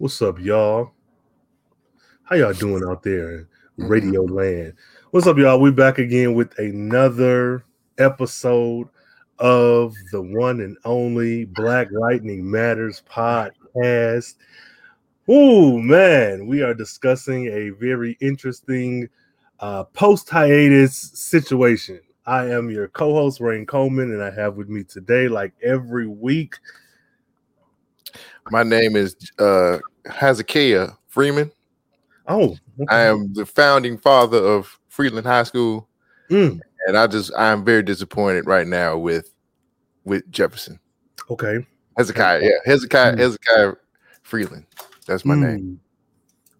What's up, y'all? How y'all doing out there in Radio Land? What's up, y'all? We back again with another episode of the one and only Black Lightning Matters podcast. Oh man, we are discussing a very interesting uh, post hiatus situation. I am your co-host Rain Coleman, and I have with me today, like every week, My name is uh Hezekiah Freeman. oh, I am the founding father of Freeland High School, Mm, and I just I am very disappointed right now with with Jefferson okay. Hezekiah. Yeah, Hezekiah Mm. Hezekiah Freeland. That's my name.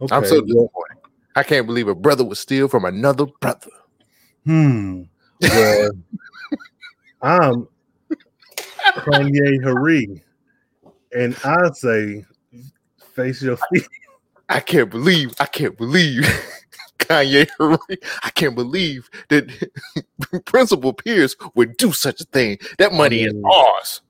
Mm, I'm so disappointed. I can't believe a brother would steal from another brother. Hmm. Well, I'm Kanye Hari, and I say, face your feet. I can't believe I can't believe Kanye. I can't believe that Principal Pierce would do such a thing. That money is mean, ours.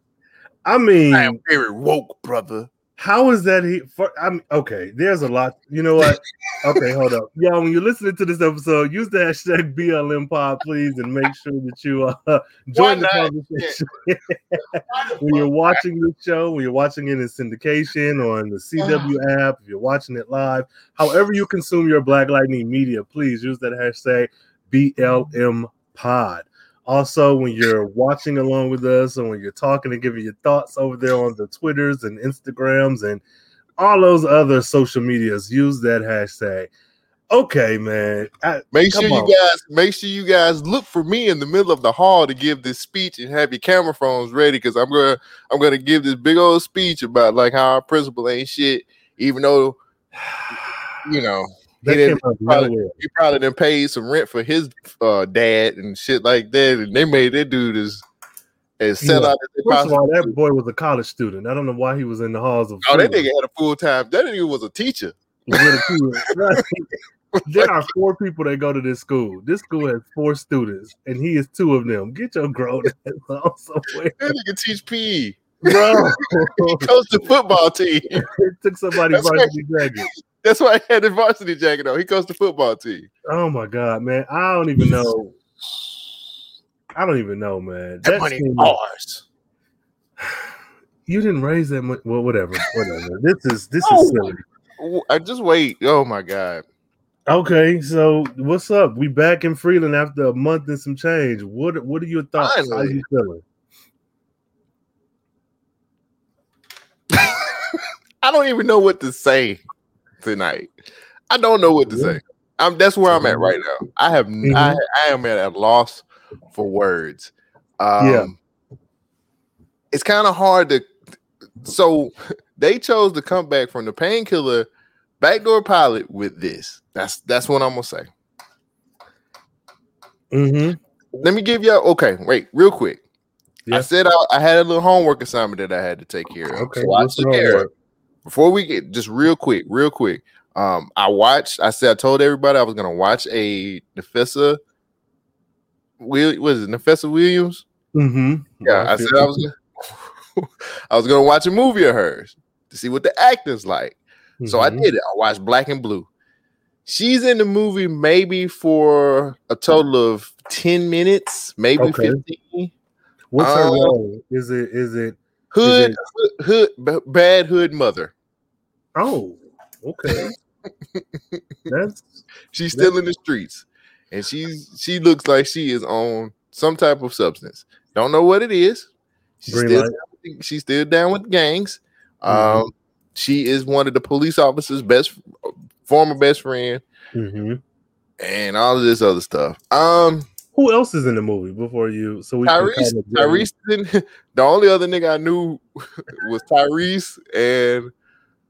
I mean, I am very woke, brother. How is that? He, for, I'm okay. There's a lot. You know what? Okay, hold up, y'all. When you're listening to this episode, use the hashtag BLM Pod, please, and make sure that you uh, join the not? conversation. when you're watching the show, when you're watching it in syndication or on the CW app, if you're watching it live, however you consume your Black Lightning media, please use that hashtag BLM Pod. Also, when you're watching along with us and when you're talking and giving your thoughts over there on the Twitters and Instagrams and all those other social medias, use that hashtag. Okay, man. I- Make sure you on. guys make sure you guys look for me in the middle of the hall to give this speech and have your camera phones ready because I'm gonna I'm gonna give this big old speech about like how our principal ain't shit, even though you know he didn't of probably- he probably done paid some rent for his uh dad and shit like that, and they made that dude as as sell Yeah. out as they First of all, that boy was a college student. I don't know why he was in the halls of. Oh, that freedom. nigga had a full time. That nigga was a teacher. There are four people that go to this school. This school has four students, and he is two of them. Get your grown ass on somewhere, That nigga teach PE. bro. He coached the football team. it took somebody right. varsity jacket. That's why he had his varsity jacket on. He coached the football team. Oh my god, man! I don't even know. I don't even know, man. That That money is ours. you didn't raise that much. Well, whatever, whatever. This is this Oh. is silly. W- I just wait. Oh my god. Okay, so what's up? We back in Freeland after a month and some change. What what are your thoughts? How Finally. you feeling? I don't even know what to say tonight. I don't know what to say. I'm that's where I'm at right now. I have Mhm. I, I am at a loss for words. Um Yeah. it's kind of hard to so they chose to come back from the painkiller backdoor pilot with this. That's that's what I'm gonna say. Mm-hmm. Let me give y'all okay, wait, real quick. I said I, I had a little homework assignment that I had to take care of. Okay. So I the took care of homework? Before we get just real quick, real quick. Um, I watched. I said I told everybody I was gonna watch a Nafessa. Will was it Nafessa Williams? Mm-hmm. Yeah, I said I was. Gonna, I was gonna watch a movie of hers to see what the acting's like. So I Mhm. did it. I watched Black and Blue. She's in the movie maybe for a total of ten minutes, maybe Okay. fifteen. What's her Um, role? Is it is it? Hood, it- hood, hood, b- bad hood mother. Oh, okay. That's She's still in the streets, and she's she looks like she is on some type of substance. Don't know what it is. She's still light. down with- she's still down with gangs. Mhm. Um, she is one of the police officers' best former best friend, mhm. and all of this other stuff. Um, who else is in the movie before you? So we Tyrese, Tyrese, didn't, the only other nigga I knew was Tyrese, and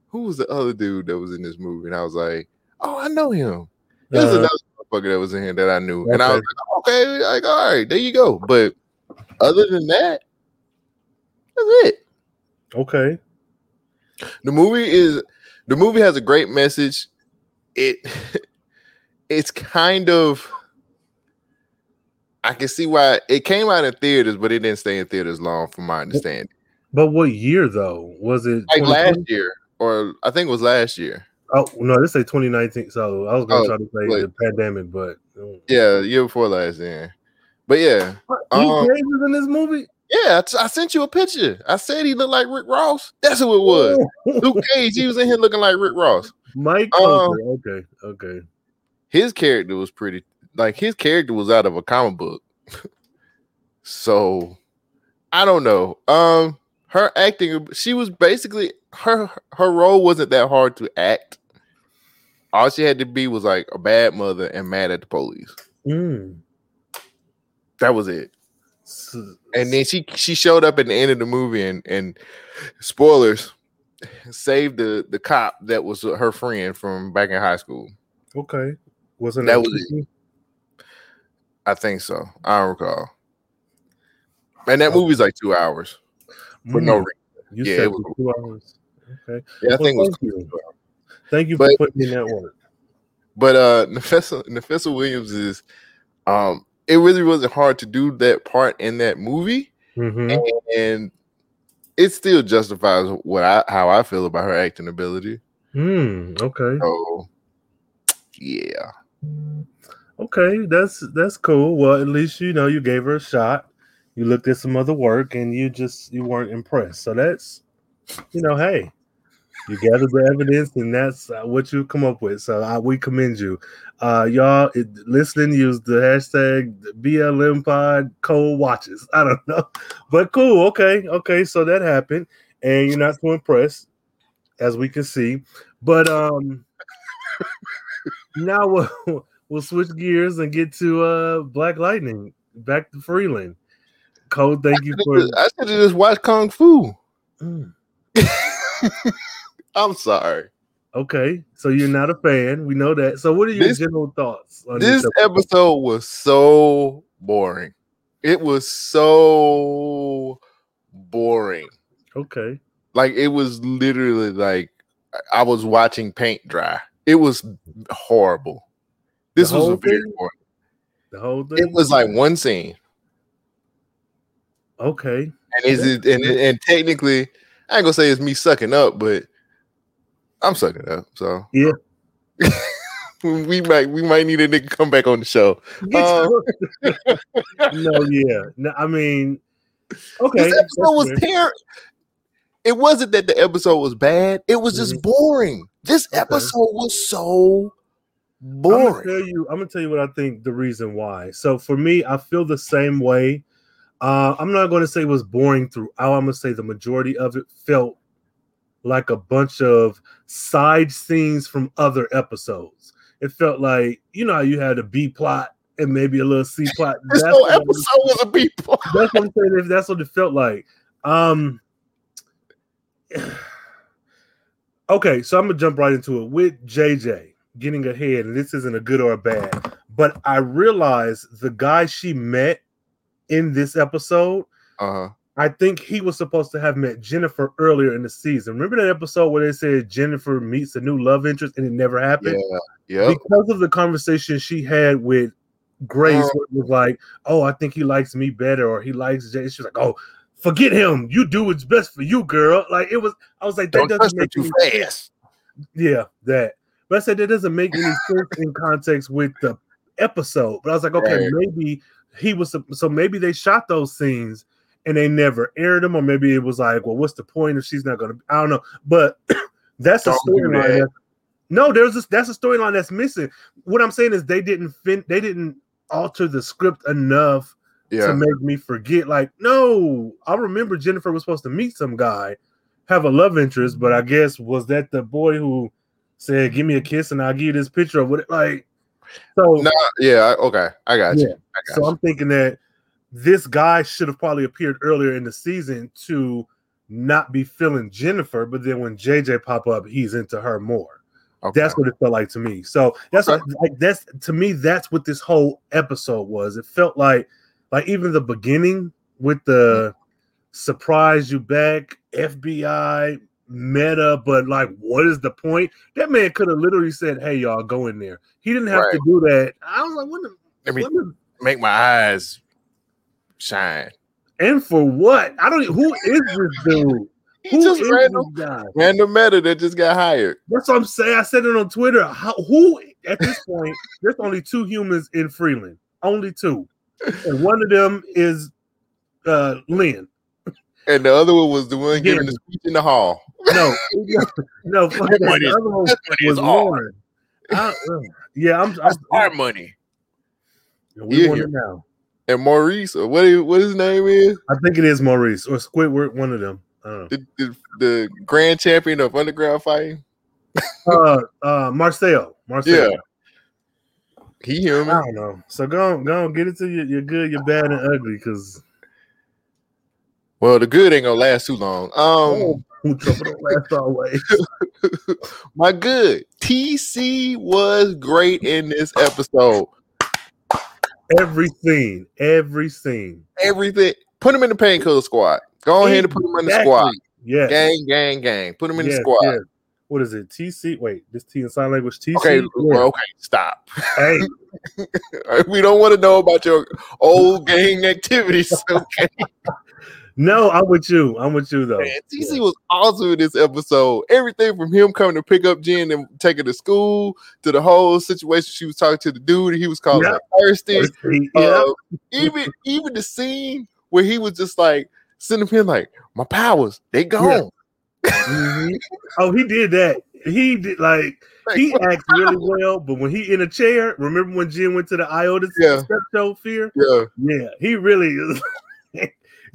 who was the other dude that was in this movie? And I was like, oh, I know him. There's Uh, another motherfucker that was in here that I knew, and I was like, okay, like all right, there you go. But other than that, that's it. okay. The movie is the movie has a great message. It it's kind of I can see why it came out in theaters, but it didn't stay in theaters long, from my understanding. But what year though? Was it Like last year, or I think it was last year. Oh no, this say 2019. So I was gonna Oh, try to say wait. the pandemic, but. Yeah, the year before last year. But yeah, What? Um, Luke Cage was in this movie. yeah, I, t- I sent you a picture. I said he looked like Rick Ross. That's who it was. Luke Cage. He was in here looking like Rick Ross. Mike. Um, okay, okay. His character was pretty. Like his character was out of a comic book. so I don't know. Um, her acting. She was basically her her role wasn't that hard to act. All she had to be was like a bad mother and mad at the police. Mm. That was it. And then she she showed up at the end of the movie and and spoilers saved the the cop that was her friend from back in high school. okay, wasn't That that was it. I think so. I don't recall. And that movie's like two hours for no Mm. reason. You Yeah, said it was- two hours. Okay, Yeah, I Well, think it was. thank two you. thank you But- for putting in that work. But uh Nafessa Nafessa Williams is um it really wasn't hard to do that part in that movie. Mhm. And it still justifies what I how I feel about her acting ability. Mm, okay. So yeah. Okay, that's that's cool. Well, at least you know you gave her a shot. You looked at some other work and you just you weren't impressed. So that's you know, hey, you gathered the evidence and that's uh, what you come up with. So I, we commend you. Uh, y'all it, listening, use the hashtag BLM Pod Cold Watches. I don't know, but cool. Okay, okay. So that happened, and you're not too impressed, as we can see. But um, now we'll switch gears and get to uh Black Lightning. Back to Freeland. Cole, thank you for. I should have just watched Kung Fu. Mm, I'm sorry. Okay, so you're not a fan. We know that. So, what are your This- general thoughts on This episode? episode was so boring. It was so boring. Okay, Like it was literally like I was watching paint dry. It was horrible. This was a very boring. the whole thing. It was like one scene, okay. and is it and, and technically, I ain't gonna say it's me sucking up, but I'm sucking up. So Yeah. we might we might need a nigga come back on the show. Uh, no, yeah. No, I mean, okay. this episode was terrible. It wasn't that the episode was bad. It was just boring. This Mm-hmm. Episode was so I'm gonna tell you. I'm gonna tell you what I think the reason why. So for me, I feel the same way. Uh, I'm not going to say it was boring throughout. I'm gonna say the majority of it felt like a bunch of side scenes from other episodes. It felt like you know how you had a B plot and maybe a little C plot. This whole episode was- was a B plot. that's what I'm saying. If that's what it felt like. Um. Okay, so I'm gonna jump right into it with JJ getting ahead, and this isn't a good or a bad, but I realized the guy she met in this episode, Uh-huh. I think he was supposed to have met Jennifer earlier in the season. Remember that episode where they said Jennifer meets a new love interest and it never happened? Yeah. Yep. because of the conversation she had with Grace, Uh, where it was like, "Oh, I think he likes me better," or "He likes Jay." She's like, "Oh, forget him. You do what's best for you, girl." Like it was. I was like, "That Don't doesn't make too fast. Yeah, that. But I said that doesn't make any sense in context with the episode. But I was like, okay, Right. maybe he was so maybe they shot those scenes and they never aired them, or maybe it was like, well, what's the point if she's not gonna? I don't know. But that's a Don't do storyline. that. No, there's this. That's a storyline that's missing. What I'm saying is they didn't fin. They didn't alter the script enough Yeah. to make me forget. Like, no, I remember Jennifer was supposed to meet some guy, have a love interest, but I guess was that the boy who said, "Give me a kiss and I'll give you this picture of what?" It, Like, so Nah, yeah, okay. I got you. Yeah. I got so you. I'm thinking that this guy should have probably appeared earlier in the season to not be feeling Jennifer, but then when JJ pop up, he's into her more. Okay. That's what it felt like to me. So that's Okay. what, like that's to me that's what this whole episode was. It felt like like even the beginning with the mm-hmm. surprise you back FBI meta, but like what is the point? That man could have literally said, "Hey y'all, go in there." He didn't have to do that. I was like, "What?" The, Let me the- make my eyes shine. and for what? I don't. Who is this dude? He Who just random, guy? random meta that just got hired. That's what I'm saying. I said it on Twitter. How, who at this point? there's only two humans in Freeland. Only two, and one of them is uh Lynn. And the other one was the one giving the speech in the hall. No, no. fuck That that. money The is- other one money was is ours. Lauren. I- uh, yeah, I'm. That's I'm our money. we Yeah, want it now. And Maurice, or what, what his name is, I think it is Maurice or Squidward. One of them. I don't the, the, the grand champion of underground fighting. know. Uh, uh, Marcel. Marcel. Yeah. He human. I don't know. So go on, go on, get into your, your good, your bad, and ugly. Because Well, the good ain't gonna last too long. Um, don't last always. my good TC was great in this episode. Every scene, every scene. Everything. Put him in the painkiller squad. Go ahead and put him in the squad. Yes. Gang, gang, gang. Put him in yes, the squad. yes. What is it? TC. Wait, this T in sign language. TC. Okay, Yeah. okay, stop. Hey, we don't want to know about your old gang activities. Okay, no, I'm with you. I'm with you though. man, TC was awesome in this episode. Everything from him coming to pick up Jen and take her to school to the whole situation she was talking to the dude he was calling Yeah. her thirsty. Yeah. Uh, even even the scene where he was just like sitting up here like my powers they gone. Mhm. Oh, he did that. He did like he acts really well, but when he in a chair, remember when Jim went to the IOTA Yeah. show fear? yeah, Yeah, he really is.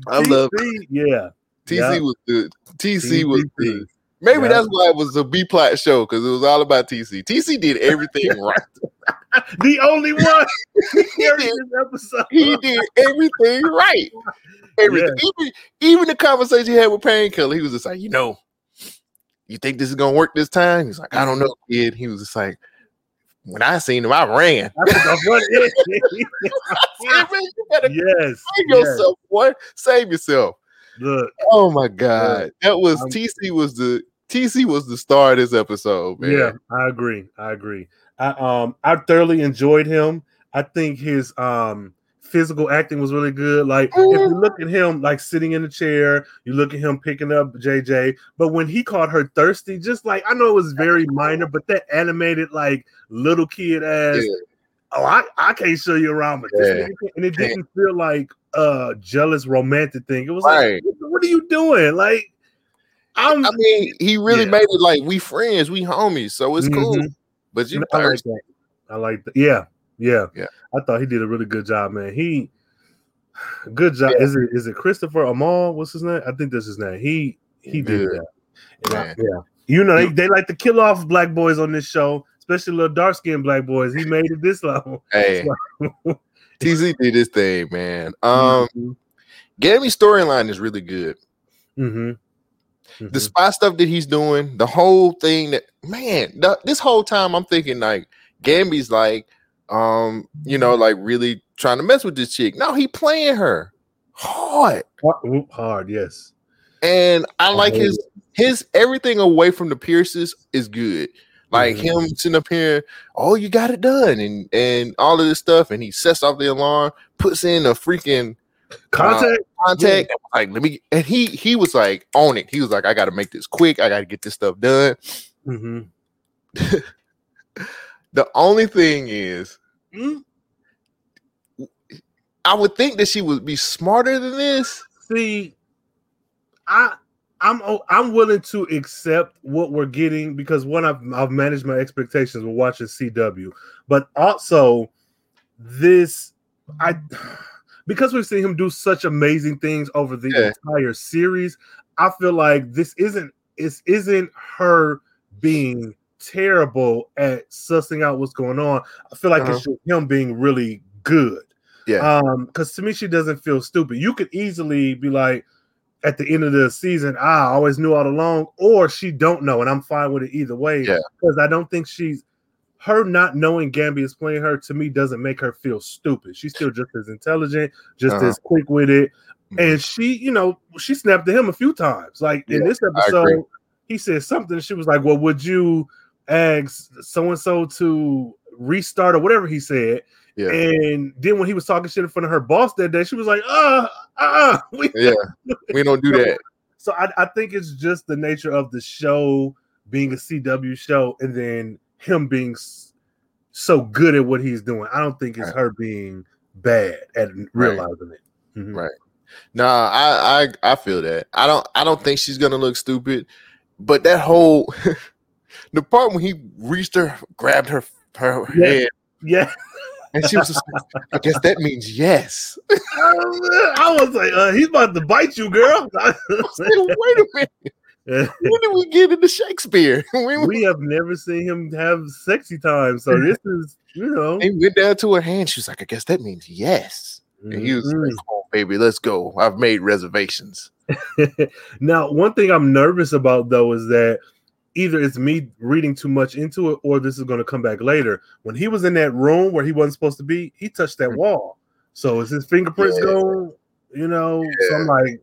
I love TC, yeah. TC Yeah. was good. TC was TC. maybe Yeah. that's why it was a B plot show because it was all about TC. TC did everything right. the only one he did. episode. He did everything right. Everything. Even, even the conversation he had with Painkiller, he was just like, you know, you think this is gonna work this time? He's like, I don't know, kid. He was just like, when I seen him, I ran. I forgot what it I said, "Man, you better yes, save yes. yourself, boy. Save yourself. Look, Oh my god. That was I'm- TC was the TC was the star of this episode, man. yeah, I agree. I agree. I um I thoroughly enjoyed him. I think his um physical acting was really good. Like if you look at him like sitting in the chair, you look at him picking up JJ, but when he called her thirsty, just like I know it was very minor, but that animated like little kid ass. Yeah. Oh, I, I can't show you around, but Yeah. and it didn't feel like a jealous romantic thing. It was Right. like, what, what are you doing? Like, I'm I mean, he really made it like we friends, we homies, so it's cool. Mhm. But you I like that. I like that. Yeah, yeah, Yeah. I thought he did a really good job, man. He good job. Yeah. Is it is it Christopher Amal? What's his name? I think that's his name. He he did Yeah. that. I- yeah. You know, they, they like to kill off black boys on this show, especially little dark skinned black boys. He made it this long. Hey, TC did this thing, man. Um, Gambi's storyline is really good. hmm The spy stuff that he's doing, the whole thing that man, the, this whole time I'm thinking like Gambi's like, um, you know, like really trying to mess with this chick. No, he playing her hard, hard, yes. and I like hate his his everything away from the Pierces is good. Like Mhm. him sitting up here, oh, you got it done, and and all of this stuff, and he sets off the alarm, puts in a freaking Contact. contact. Like, let me. And he he was like on it. He was like, I got to make this quick. I got to get this stuff done. hmm The only thing is, Mm. I would think that she would be smarter than this. See, I I'm I'm willing to accept what we're getting because one I've I've managed my expectations with watching CW, but also this I because we've seen him do such amazing things over the Yeah. entire series. I feel like this isn't it isn't her being terrible at sussing out what's going on. I feel like Uh-huh. it's him being really good. Yeah. Um, because to me, she doesn't feel stupid. You could easily be like, at the end of the season, "Ah, I always knew all along, or she don't know, and I'm fine with it either way. Yeah. Because I don't think she's her not knowing Gambi is playing her to me doesn't make her feel stupid. She's still just as intelligent, just Uh-huh. as quick with it. Mhm. And she, you know, she snapped at him a few times. Like in this episode, he said something. She was like, Well, would you ask so and so to restart or whatever he said? Yeah. And then when he was talking shit in front of her boss that day, she was like, uh, uh, we, Yeah. We don't do that. So I, I think it's just the nature of the show being a CW show, and then him being so good at what he's doing. I don't think it's right. her being bad at realizing right. it. Mm-hmm. Right. Nah, I, I I feel that. I don't I don't think she's gonna look stupid, but that whole the part when he reached her, grabbed her her yeah. head, yeah. And she was just, I guess that means yes. I was like, uh, he's about to bite you, girl. Said, Wait a minute. when did we get into Shakespeare? we have never seen him have sexy time. So this is, you know. He went down to her hand. She was like, I guess that means yes. And he was mm-hmm. like, on, baby, let's go. I've made reservations. now, one thing I'm nervous about though is that either it's me reading too much into it or this is going to come back later. When he was in that room where he wasn't supposed to be, he touched that mm-hmm. wall. So is his fingerprints yeah. go? You know, yeah. so I'm like,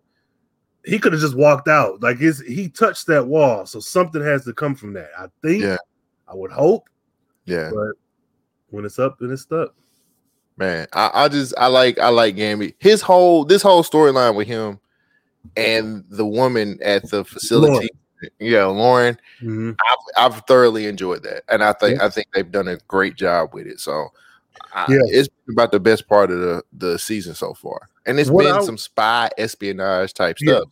he could have just walked out. Like his he touched that wall, so something has to come from that. I think. Yeah. I would hope. Yeah. But when it's up, then it's stuck. Man, I, I just I like I like Gambi. His whole this whole storyline with him and the woman at the facility. Lauren. Yeah, Lauren. Mm-hmm. I've, I've thoroughly enjoyed that, and I think yeah. I think they've done a great job with it. So, I, yeah, it's about the best part of the the season so far and it's what been I, some spy espionage type yeah. stuff.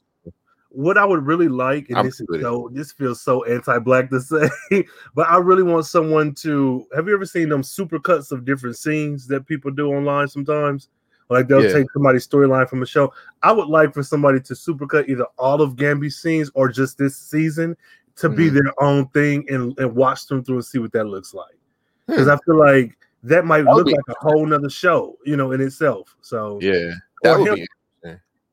What I would really like, and I'm this is so this feels so anti-black to say, but I really want someone to have you ever seen them super cuts of different scenes that people do online sometimes? Like they'll yeah. take somebody's storyline from a show. I would like for somebody to supercut either all of Gambi's scenes or just this season to mm. be their own thing and, and watch them through and see what that looks like. Because hmm. I feel like that might look like a whole nother show, you know, in itself. So yeah, that would him, be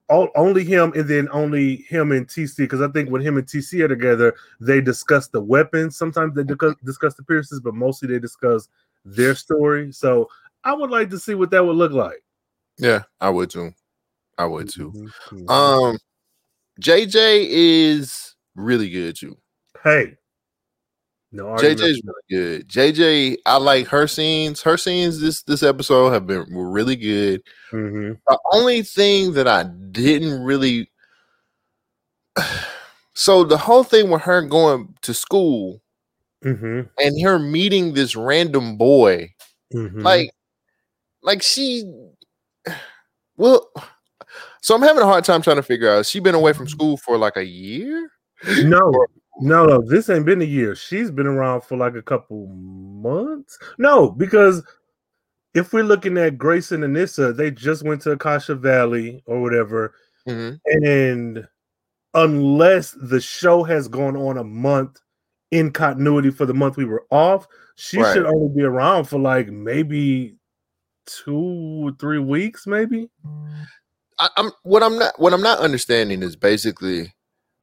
all, only him and then only him and TC because I think when him and TC are together, they discuss the weapons. Sometimes they discuss, discuss the Pierces, but mostly they discuss their story. So I would like to see what that would look like. Yeah, I would too. I would too. Mm-hmm. Um, JJ is really good too. Hey, no, JJ's really good. JJ, I like her scenes. Her scenes this this episode have been really good. Mm-hmm. The only thing that I didn't really, so the whole thing with her going to school mm-hmm. and her meeting this random boy, mm-hmm. like, like she, well, so I'm having a hard time trying to figure out. She been away from school for like a year. No, no, no, this ain't been a year. She's been around for like a couple months. No, because if we're looking at Grace and Anissa, they just went to Akashic Valley or whatever. Mm-hmm. And unless the show has gone on a month in continuity for the month we were off, she right. should only be around for like maybe two or three weeks, maybe. I, I'm what I'm not what I'm not understanding is basically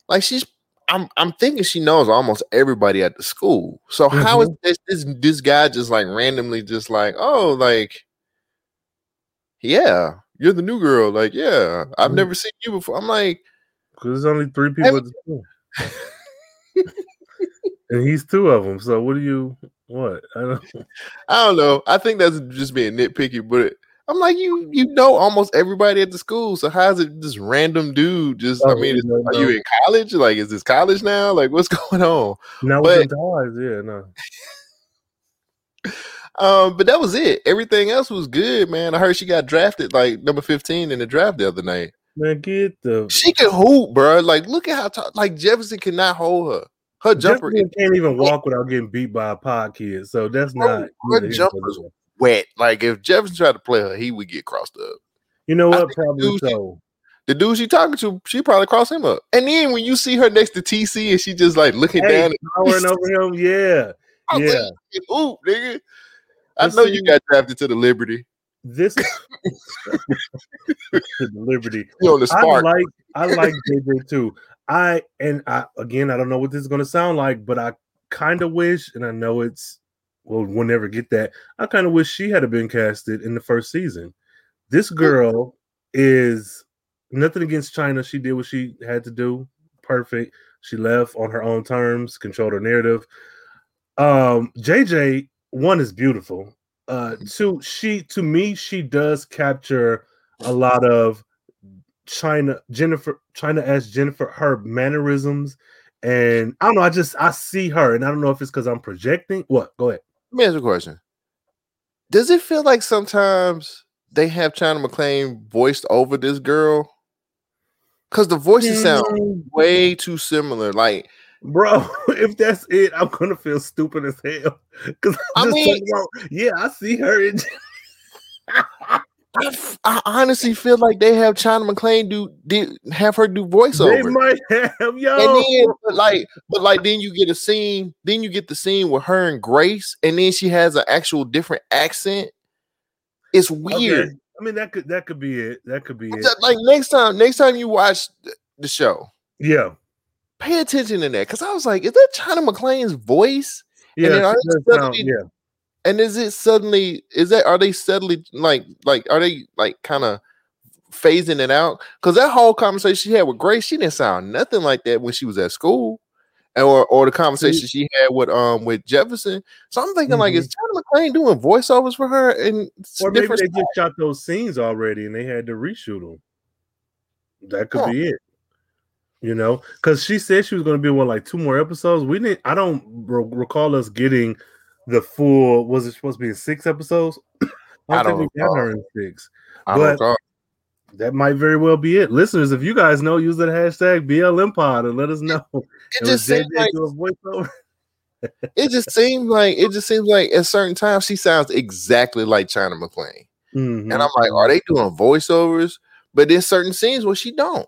like she's I'm I'm thinking she knows almost everybody at the school. So mm-hmm. how is mm-hmm. this, this this guy just like randomly just like oh like yeah you're the new girl like yeah I've mm-hmm. never seen you before. I'm like because there's only three people at the school. and he's two of them. So what do you what? I don't. I don't know. I think that's just being nitpicky, but I'm like, you you know almost everybody at the school. So how's it this random dude? Just oh, I mean, is, no, are no. you in college? Like, is this college now? Like, what's going on? No, but, college, yeah, no. um, but that was it. Everything else was good, man. I heard she got drafted like number 15 in the draft the other night. Man, get the she can hoop, bro. Like, look at how t- like Jefferson cannot hold her. Her jumper Jefferson can't even walk without getting beat by a pod kid. So that's bro, not her jumper's wet. Like if Jefferson tried to play her, he would get crossed up. You know what? Probably the so. She, the dude she talking to, she probably crossed him up. And then when you see her next to TC and she just like looking hey, down, towering over him, yeah, yeah. Like, Ooh, nigga. I know see, you got drafted to the Liberty. This the Liberty. You on the spark. I like I like JJ too. I and I again I don't know what this is gonna sound like, but I kind of wish, and I know it's well, we'll never get that. I kind of wish she had been casted in the first season. This girl is nothing against China. She did what she had to do. Perfect. She left on her own terms, controlled her narrative. Um, JJ, one is beautiful. Uh, two, she to me, she does capture a lot of China Jennifer China as Jennifer her mannerisms and I don't know. I just I see her, and I don't know if it's because I'm projecting. What? Go ahead. Let me ask you a question. Does it feel like sometimes they have China McClain voiced over this girl? Because the voices sound Mm, way too similar. Like, bro. If that's it, I'm gonna feel stupid as hell. Because I mean- yeah, I see her. In, I, honestly feel like they have China McClain do did have her do voiceover. they might have yo. And then, but like, but like, then you get a scene. Then you get the scene with her and Grace, and then she has an actual different accent. It's weird. Okay. I mean, that could that could be it. That could be it. Like next time, next time you watch the show, Yeah, pay attention to that because I was like, is that China McClain's voice? yeah, then are it they does sound- suddenly- yeah. And is it suddenly? Is that are they suddenly like like are they like kind of phasing it out? Because that whole conversation she had with Grace, she didn't sound nothing like that when she was at school, and or or the conversation she had with um with Jefferson. So I'm thinking like, is China McClain doing voiceovers for her and Or maybe they just shot those scenes already and they had to reshoot them. That could Huh. be it. You know, because she said she was going to be one like two more episodes. We didn't. I don't re- recall us getting the full. Was it supposed to be in six episodes? I don't, I think don't we got her in six. I but- That might very well be it. Listeners, if you guys know, use the hashtag BLMPod and let us know. It And just seems like it just seems like it just seems like at certain times she sounds exactly like China McClain. Mhm. And I'm like, are they doing voiceovers? But there's certain scenes where she don't.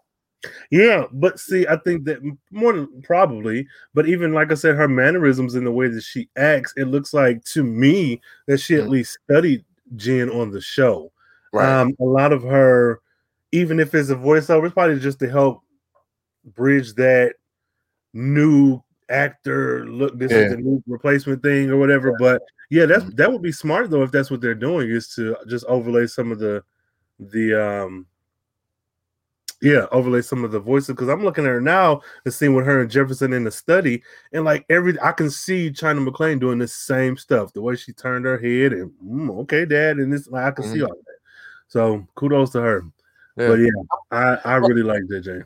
Yeah, but see, I think that more than probably, but even like I said, her mannerisms and the way that she acts, it looks like to me that she at Mhm. least studied Jen on the show. Right. Um, a lot of her, even if it's a voiceover, it's probably just to help bridge that new actor look. This Yeah. is the new replacement thing or whatever. But yeah, that's Mhm. that would be smart though if that's what they're doing is to just overlay some of the the um yeah overlay some of the voices because i'm looking at her now and seeing with her and jefferson in the study and like every i can see china mcclain doing the same stuff the way she turned her head and mm, okay dad and this like, i can see Mhm. all that so kudos to her Yeah. but yeah i i really like jj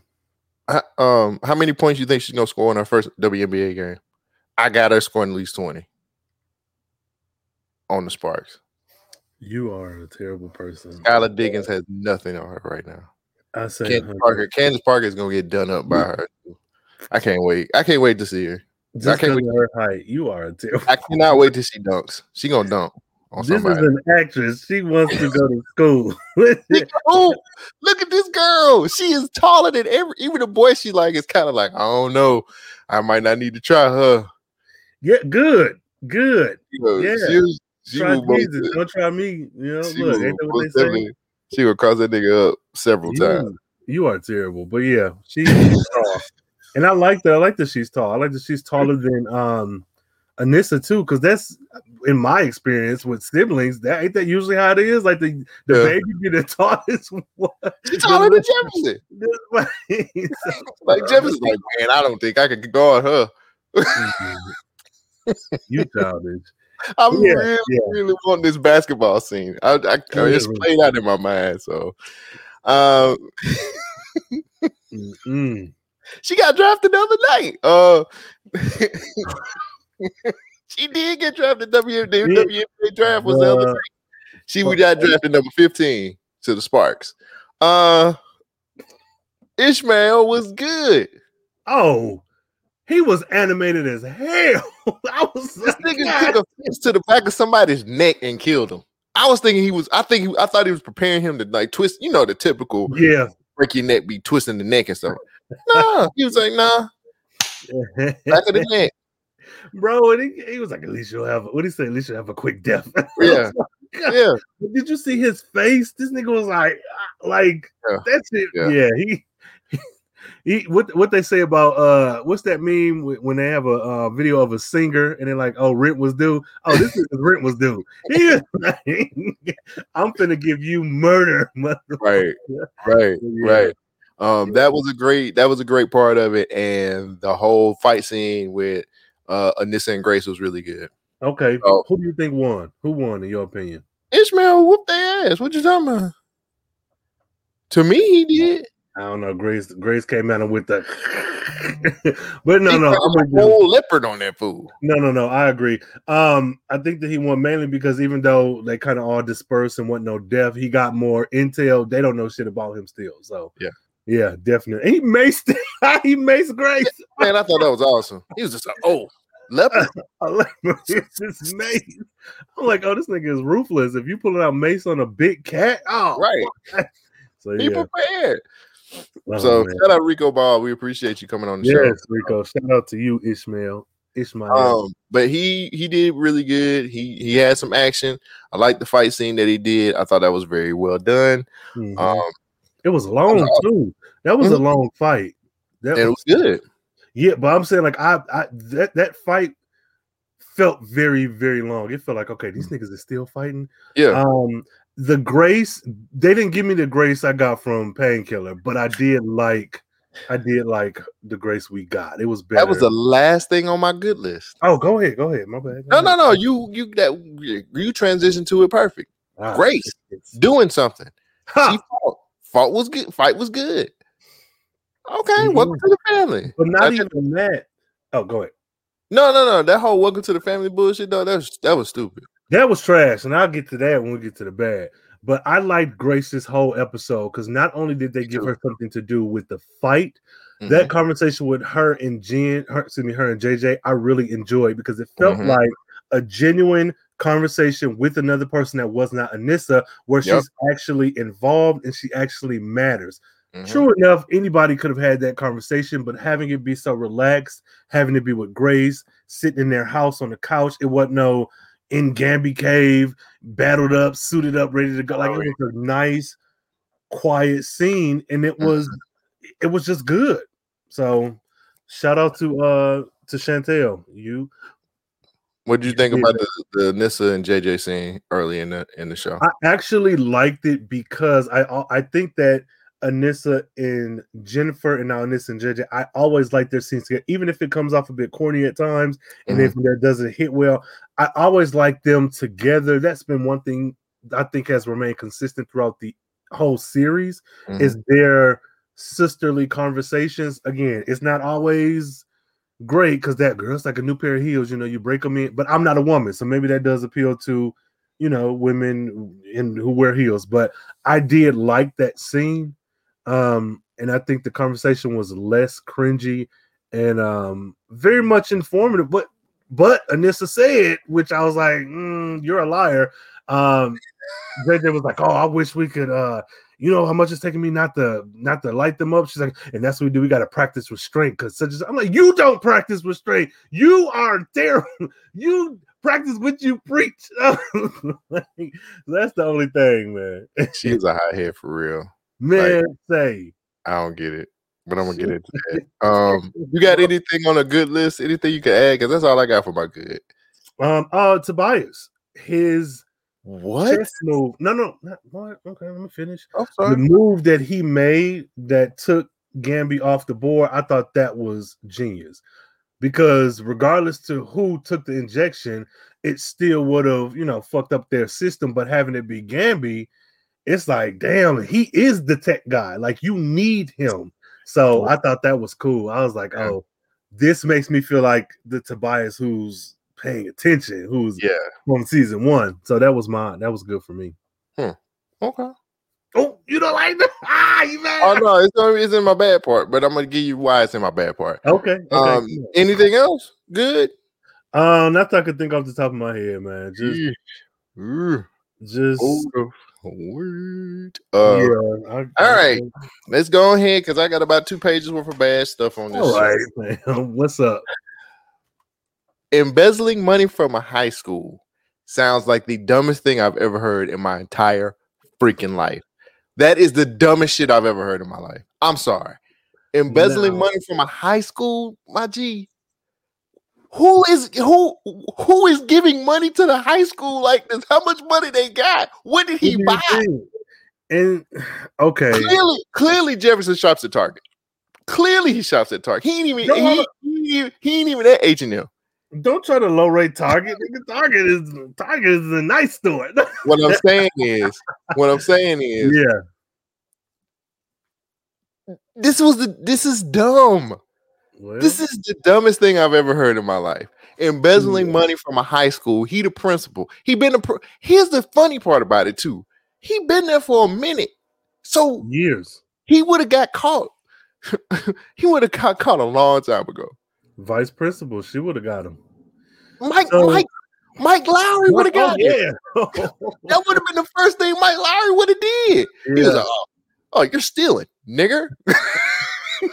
H- um, how many points you think she's gonna score in her first WNBA game? I got her scoring at least 20 on the Sparks. you are a terrible person Skylar Diggins has nothing on her right now. I say Candace 100. Parker, Candace Parker is gonna get done up by her. I can't wait. I can't wait to see her. just I can't of her height you are a terrible I cannot wait till she dunks. She gonna dunk on this somebody. is an actress she wants to go to school oh, look at this girl. She is taller than every even the boy she like is kind of like, I don't know. I might not need to try her. yeah good good You know, Yeah. She, was- she try Jesus, don't try me. You know, she look, ain't that what they say? She would cross that nigga up several times. You, you are terrible, but yeah, she- she's tall, and I like that. I like that she's tall. I like that she's taller than um Anissa too, because that's in my experience with siblings. That ain't that usually how it is. Like the the Yeah. baby be the tallest one. She's taller than Jefferson. So- Like Jefferson's like, man, I don't think I could guard her. you childish. I'm Yeah, really, yeah. really want this basketball scene. I, I, I it's Mhm. played out in my mind. So, um, she got drafted the other night. Uh, she did get drafted. W the. WNBA draft was the other Uh, night. She we got drafted number 15 to the Sparks. Uh, Ishmael was good. oh, he was animated as hell. I was This like, nigga God took a fist to the back of somebody's neck and killed him. I was thinking he was. I think he, I thought he was preparing him to like twist. You know the typical yeah. break your neck, be twisting the neck and stuff. Nah, he was like, nah, back of the neck. Bro, and he, he was like, at least you'll have, what did he say? At least you'll have a quick death. Yeah, yeah. Did you see his face? This nigga was like, ah, like, Yeah. that's it. Yeah. Yeah. he, he, what, what they say about, uh, what's that meme when they have a uh, video of a singer and they're like, oh, rent was due. Oh, this is rent was due. Like, I'm finna give you murder. Right, right, Yeah. right. Um, that was a great. That was a great part of it, and the whole fight scene with uh Anissa and Grace was really good. Okay. Oh. Who do you think won? Who won, in your opinion? Ishmael whooped their ass. What you talking about? To me, he did. I don't know. Grace Grace came out with the, but no, He no, I'm a whole leopard on that fool. no, no, no. I agree. Um, I think that he won mainly because even though they kind of all dispersed and wasn't no death, he got more intel. They don't know shit about him still. So Yeah. yeah, definitely. He maced he maced Grace. Man, I thought that was awesome. He was just like, oh, leopard. I like this mace. I'm like, oh, this nigga is ruthless. If you pulling out mace on a big cat, oh Right. So Be yeah. prepared. Oh, so man. shout out Rico Ball. We appreciate you coming on the show. yes, Rico. Shout out to you, Ishmael. Ishmael. Um, but he he did really good. He he had some action. I like the fight scene that he did. I thought that was very well done. Mhm. Um, it was long uh, too. That was a Mhm. long fight. That was, was good. yeah, but I'm saying like I, I that that fight felt very very long. It felt like okay, these niggas are still fighting. Yeah. Um, the grace they didn't give me the grace I got from Painkiller, but I did like I did like the grace we got. It was better. that was the last thing on my good list. oh, go ahead, go ahead. My bad. No, no, no. You you that you transitioned to it perfect. Ah, Grace. it's- Doing something. Ha! She fought. Fought was good. Fight was good. Okay, Mhm. welcome to the family. But not I even that. Oh, go ahead. No, no, no. That whole welcome to the family bullshit, though, that was that was stupid. That was trash, and I'll get to that when we get to the bad. But I liked Grace's whole episode because not only did they give her something to do with the fight, Mhm. that conversation with her and Jen, her, excuse me, her and JJ, I really enjoyed because it felt Mhm. like a genuine conversation with another person that was not Anissa, where Yep. she's actually involved and she actually matters. Mhm. True enough, anybody could have had that conversation, but having it be so relaxed, having it be with Grace, sitting in their house on the couch, it wasn't no in Gambi Cave, battled up, suited up, ready to go. Like Oh, it was a nice, quiet scene, and it was it was just good. So shout out to uh to Chantal. You What did you think about the, the Nissa and JJ scene early in the in the show? I actually liked it because I I think that Anissa and Jennifer and now Anissa and JJ, I always like their scenes together, even if it comes off a bit corny at times, and if that doesn't hit well, I always like them together. That's been one thing I think has remained consistent throughout the whole series Mhm. is their sisterly conversations. Again, it's not always great because that girl's like a new pair of heels. You know, you break them in, but I'm not a woman, so maybe that does appeal to you know women in who wear heels. But I did like that scene, um, and I think the conversation was less cringy and um very much informative. But but Anissa said, which I was like, mm, "You're a liar." Um, JJ was like, "Oh, I wish we could." uh you know how much it's taking me not to not to light them up. She's like, and that's what we do. We got to practice restraint because such as I'm like, you don't practice restraint. You are terrible. You practice what you preach. Like, that's the only thing, man. She's a hot head for real. Man, say I don't get it, but I'm gonna get into that. Um, you got anything on a good list? Anything you can add? Because that's all I got for my good. um uh Tobias, his What? move. No, no, not what? Okay, let me finish. I'm the move that he made that took Gambi off the board, I thought that was genius. Because regardless to who took the injection, it still would have, you know, fucked up their system. But having it be Gambi, it's like, damn, he is the tech guy. Like you need him. So I thought that was cool. I was like, Yeah. oh, this makes me feel like the Tobias who's paying attention, who's Yeah. from season one. So that was mine. That was good for me. Okay. Oh, you don't like that? Ah, you mad? Oh no, it's it's in my bad part, but I'm gonna give you why it's in my bad part. Okay. okay. Um, anything else? Good. um, not that I could think off the top of my head, man. Just, just, word. Uh, yeah. I, all right. Let's go ahead because I got about two pages worth of bad stuff on this. All right, man. What's up? Embezzling money from a high school sounds like the dumbest thing I've ever heard in my entire freaking life. That is the dumbest shit I've ever heard in my life. I'm sorry. Embezzling No. money from a high school, my G. Who is who who is giving money to the high school like this? How much money they got? What did he buy? And okay, Clearly, clearly Jefferson shops at Target. Clearly he shops at Target. He ain't even he, he, ain't- he ain't even at H and M. don't try to low rate Target. Target is Target is a nice store. What I'm saying is, what I'm saying is, yeah, This was the this is dumb. Well, This is the dumbest thing I've ever heard in my life. Embezzling Yeah. money from a high school. He the principal. He been a. Pr- Here's the funny part about it too. He been there for a minute, so years. he would have got caught. he would have got caught a long time ago. Vice principal, she would have got him. Mike, So- Mike, Mike Lowry would have Oh, got it. yeah. That would have been the first thing Mike Lowry would have did. He was Yeah. like, oh, oh, you're stealing, nigger.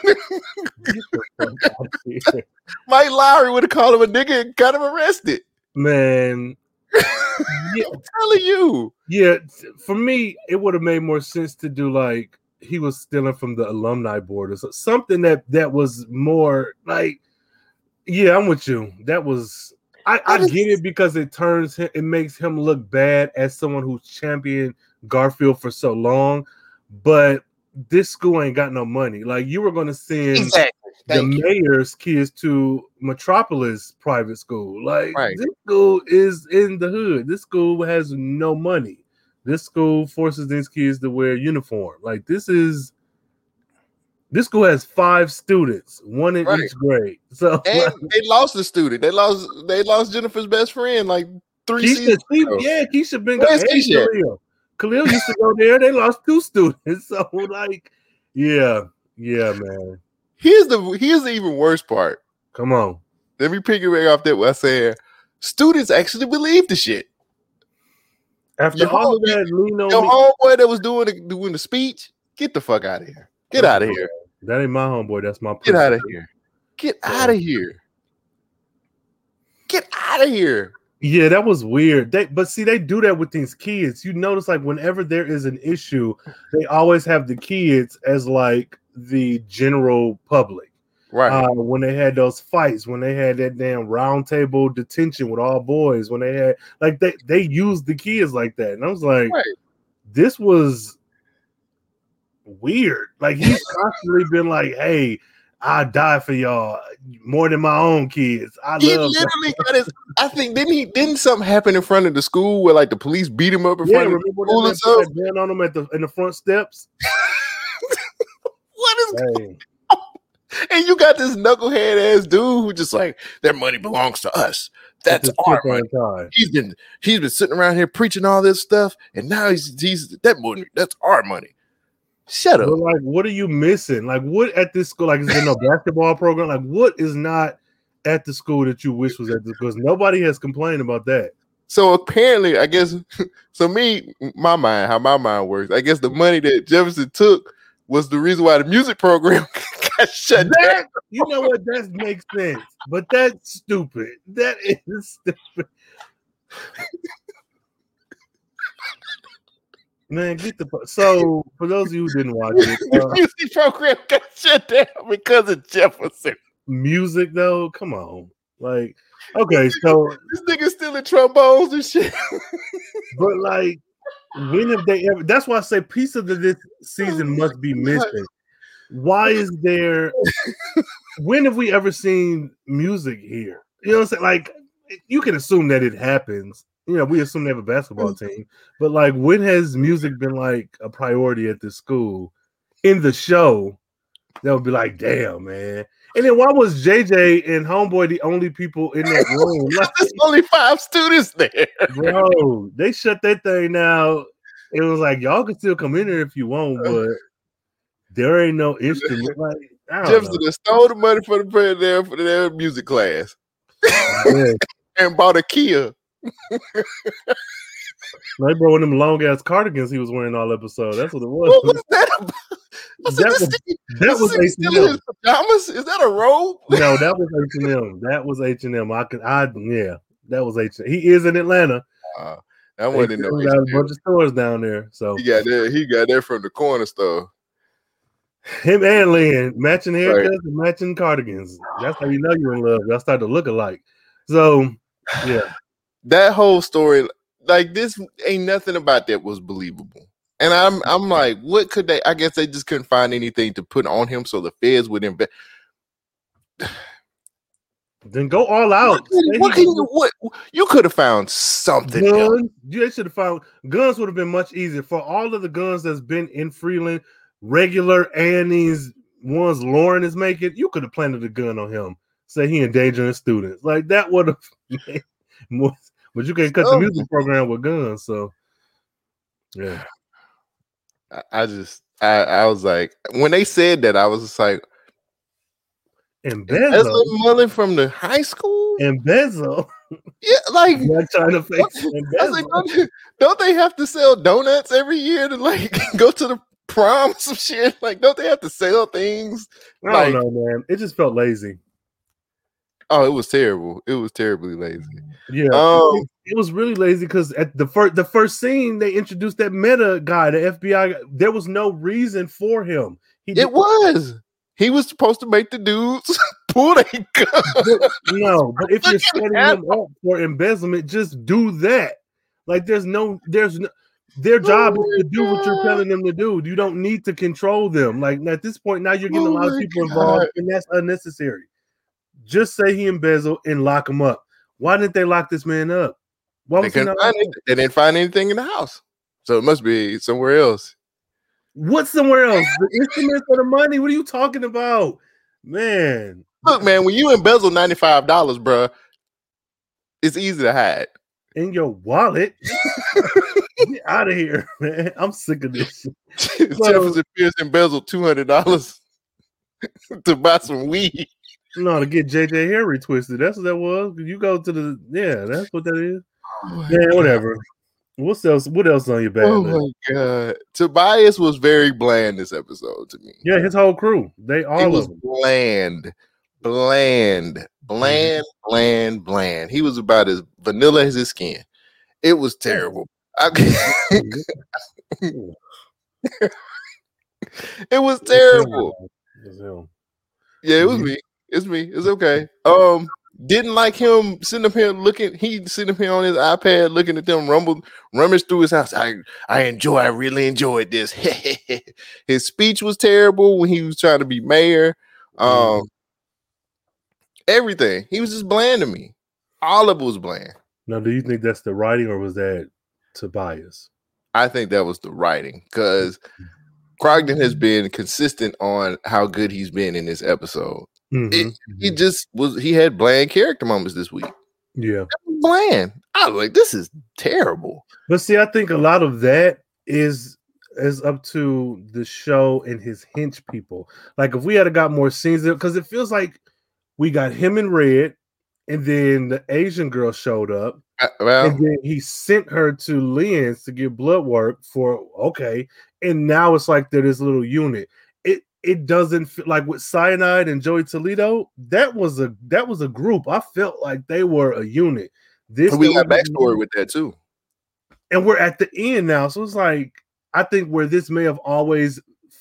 Mike Lowrey would have called him a nigga and got him arrested. Man, yeah, I'm telling you. yeah. For me, it would have made more sense to do like he was stealing from the alumni board or something that that was more like. Yeah, I'm with you. That was. I, I get it because it turns him, it makes him look bad as someone who's championed Garfield for so long, but this school ain't got no money. Like you were going to send Exactly. the you. mayor's kids to Metropolis private school. Like Right. this school is in the hood. This school has no money. This school forces these kids to wear uniform. Like this is this school has five students, one in Right. each grade. So And they lost a student. They lost. They lost Jennifer's best friend like three Keisha, seasons. yeah, Keisha been Where's Keisha? Khalil. Used to go there. They lost two students. So like, yeah, yeah, man. Here's the here's the even worse part. Come on. Let me piggyback off that. What I said. Students actually believe the shit. After Your all home- of that, lean on Your me. homeboy that was doing the, doing the speech, get the fuck out of here. Get out of here. That ain't my homeboy. That's my Get out of here. Get out of here. Get out of here. Yeah, that was weird. They but see, they do that with these kids. You notice, like, whenever there is an issue, they always have the kids as like the general public. Right. Uh, when they had those fights, when they had that damn round table detention with all boys, when they had like they they used the kids like that, and I was like, Right. this was weird. Like he's constantly been like, hey. I die for y'all more than my own kids. I he love y'all." literally got his. I think didn't he? Didn't something happen in front of the school where like the police beat him up in Yeah, front of the school and stuff? on them at the in the front steps? What is? Hey, And you got this knucklehead ass dude who just like that money belongs to us. That's our money. on. He's been he's been sitting around here preaching all this stuff, and now he's he's that money. That's our money. Shut But up. like, what are you missing? Like, what at this school? Like, is there no basketball program? Like, what is not at the school that you wish was at the because nobody has complained about that. So apparently, I guess so. Me, my mind, how my mind works. I guess the money that Jefferson took was the reason why the music program got shut down. You know what? That makes sense, but that's stupid. That is stupid. Man, get the so for those of you who didn't watch it, uh, music program got shut down because of Jefferson. music though, come on, like okay, so This nigga stealing trombones and shit. but like when have they ever? That's why I say piece of this season must be missing. Why is there? when have we ever seen music here? You know what I'm saying? Like you can assume that it happens. You know, we assume they have a basketball mm. team, but like when has music been like a priority at the school? In the show, that would be like, damn, man. And then why was JJ and Homeboy the only people in that room? Like, There's only five students there. bro, they shut that thing down. It was like y'all can still come in there if you want, uh. but there ain't no instrument. Like Jefferson just stole the money for the prayer there for their music class. Yeah. and bought a Kia. Like bro, one them long ass cardigans he was wearing all episode. That's what it was. What was that about? Said, That was- nigga- that was nigga H stealing and his pajamas? Is that a robe? No, that was H and M. That was H and M. I could, I yeah, that was H. He is in Atlanta. Uh, that wasn't no got a H&M. bunch of stores down there. So He got that. He got that from the corner store. him and Lynn matching haircuts Right. and matching cardigans. That's how you know you're in love. Y'all start to look alike. So yeah. That whole story, like this, ain't nothing about that was believable. And I'm, I'm like, what could they? I guess they just couldn't find anything to put on him, so the feds would invest. Then go all out. Say What can you? What you could have found something guns. You they should have found guns would have been much easier for all of the guns that's been in Freeland, regular and these ones Lauren is making, you could have planted a gun on him. Say he endangering students. Like that would have more but you can't cut the music program with guns. So yeah. I, just I, I was like when they said that I was just like And Bezos Mullen from the high school? and Bezos. Yeah, like Black China face and I was like, don't, don't they have to sell donuts every year to like go to the prom some shit? Like, don't they have to sell things? I like- don't know, man. It just felt lazy. Oh, it was terrible. It was terribly lazy. Yeah. Um, it, it was really lazy because at the first the first scene they introduced that meta guy, the FBI. guy. There was no reason for him. He It was. He was supposed to make the dudes pull their gun. No, but if you're setting him up for embezzlement, just do that. Like there's no, there's no, their job Oh is to do what you're telling them to do. You don't need to control them. Like at this point, now you're getting Oh a lot of people involved, and that's unnecessary. Just say he embezzled and lock him up. Why didn't they lock this man up? Why They, he it. they didn't find anything in the house. So it must be somewhere else. What's somewhere else? The instruments or the money? What are you talking about, man? Look, man, when you embezzle $95, bruh, it's easy to hide. In your wallet. Get out of here, man. I'm sick of this shit. Jefferson Pierce embezzled $200 to buy some weed. No, to get JJ Harry twisted. That's what that was. You go to the yeah, that's what that is. Yeah, whatever. What else? What else on your bad Oh list? my god. Tobias was very bland this episode to me. Yeah, his whole crew. They all was bland, bland, bland, bland, bland. He was about as vanilla as his skin. It was terrible. I- it was terrible. Yeah, it was Mhm. me. It's me. It's okay. Um, didn't like him sitting up here looking. He sitting up here on his iPad looking at them rumble, rummage through his house. I, I enjoy. I really enjoyed this. his speech was terrible when he was trying to be mayor. Um, Mhm. everything. He was just bland to me. All of it was bland. Now, do you think that's the writing or was that Tobias? I think that was the writing because Krondon has been consistent on how good he's been in this episode. Mhm, He mhm. just was. He had bland character moments this week. yeah. bland. I was like, this is terrible. But see, I think a lot of that is is up to the show and his hinge people. Like if we had got more scenes, because it feels like we got him in red, and then the Asian girl showed up, Uh, Well, and then he sent her to Lynn's to get blood work for okay, and now it's like they're this little unit. It doesn't feel like with Syonide and Joey Toledo. That was a that was a group. I felt like they were a unit. This we got backstory with that too. and we're at the end now. So it's like I think where this may have always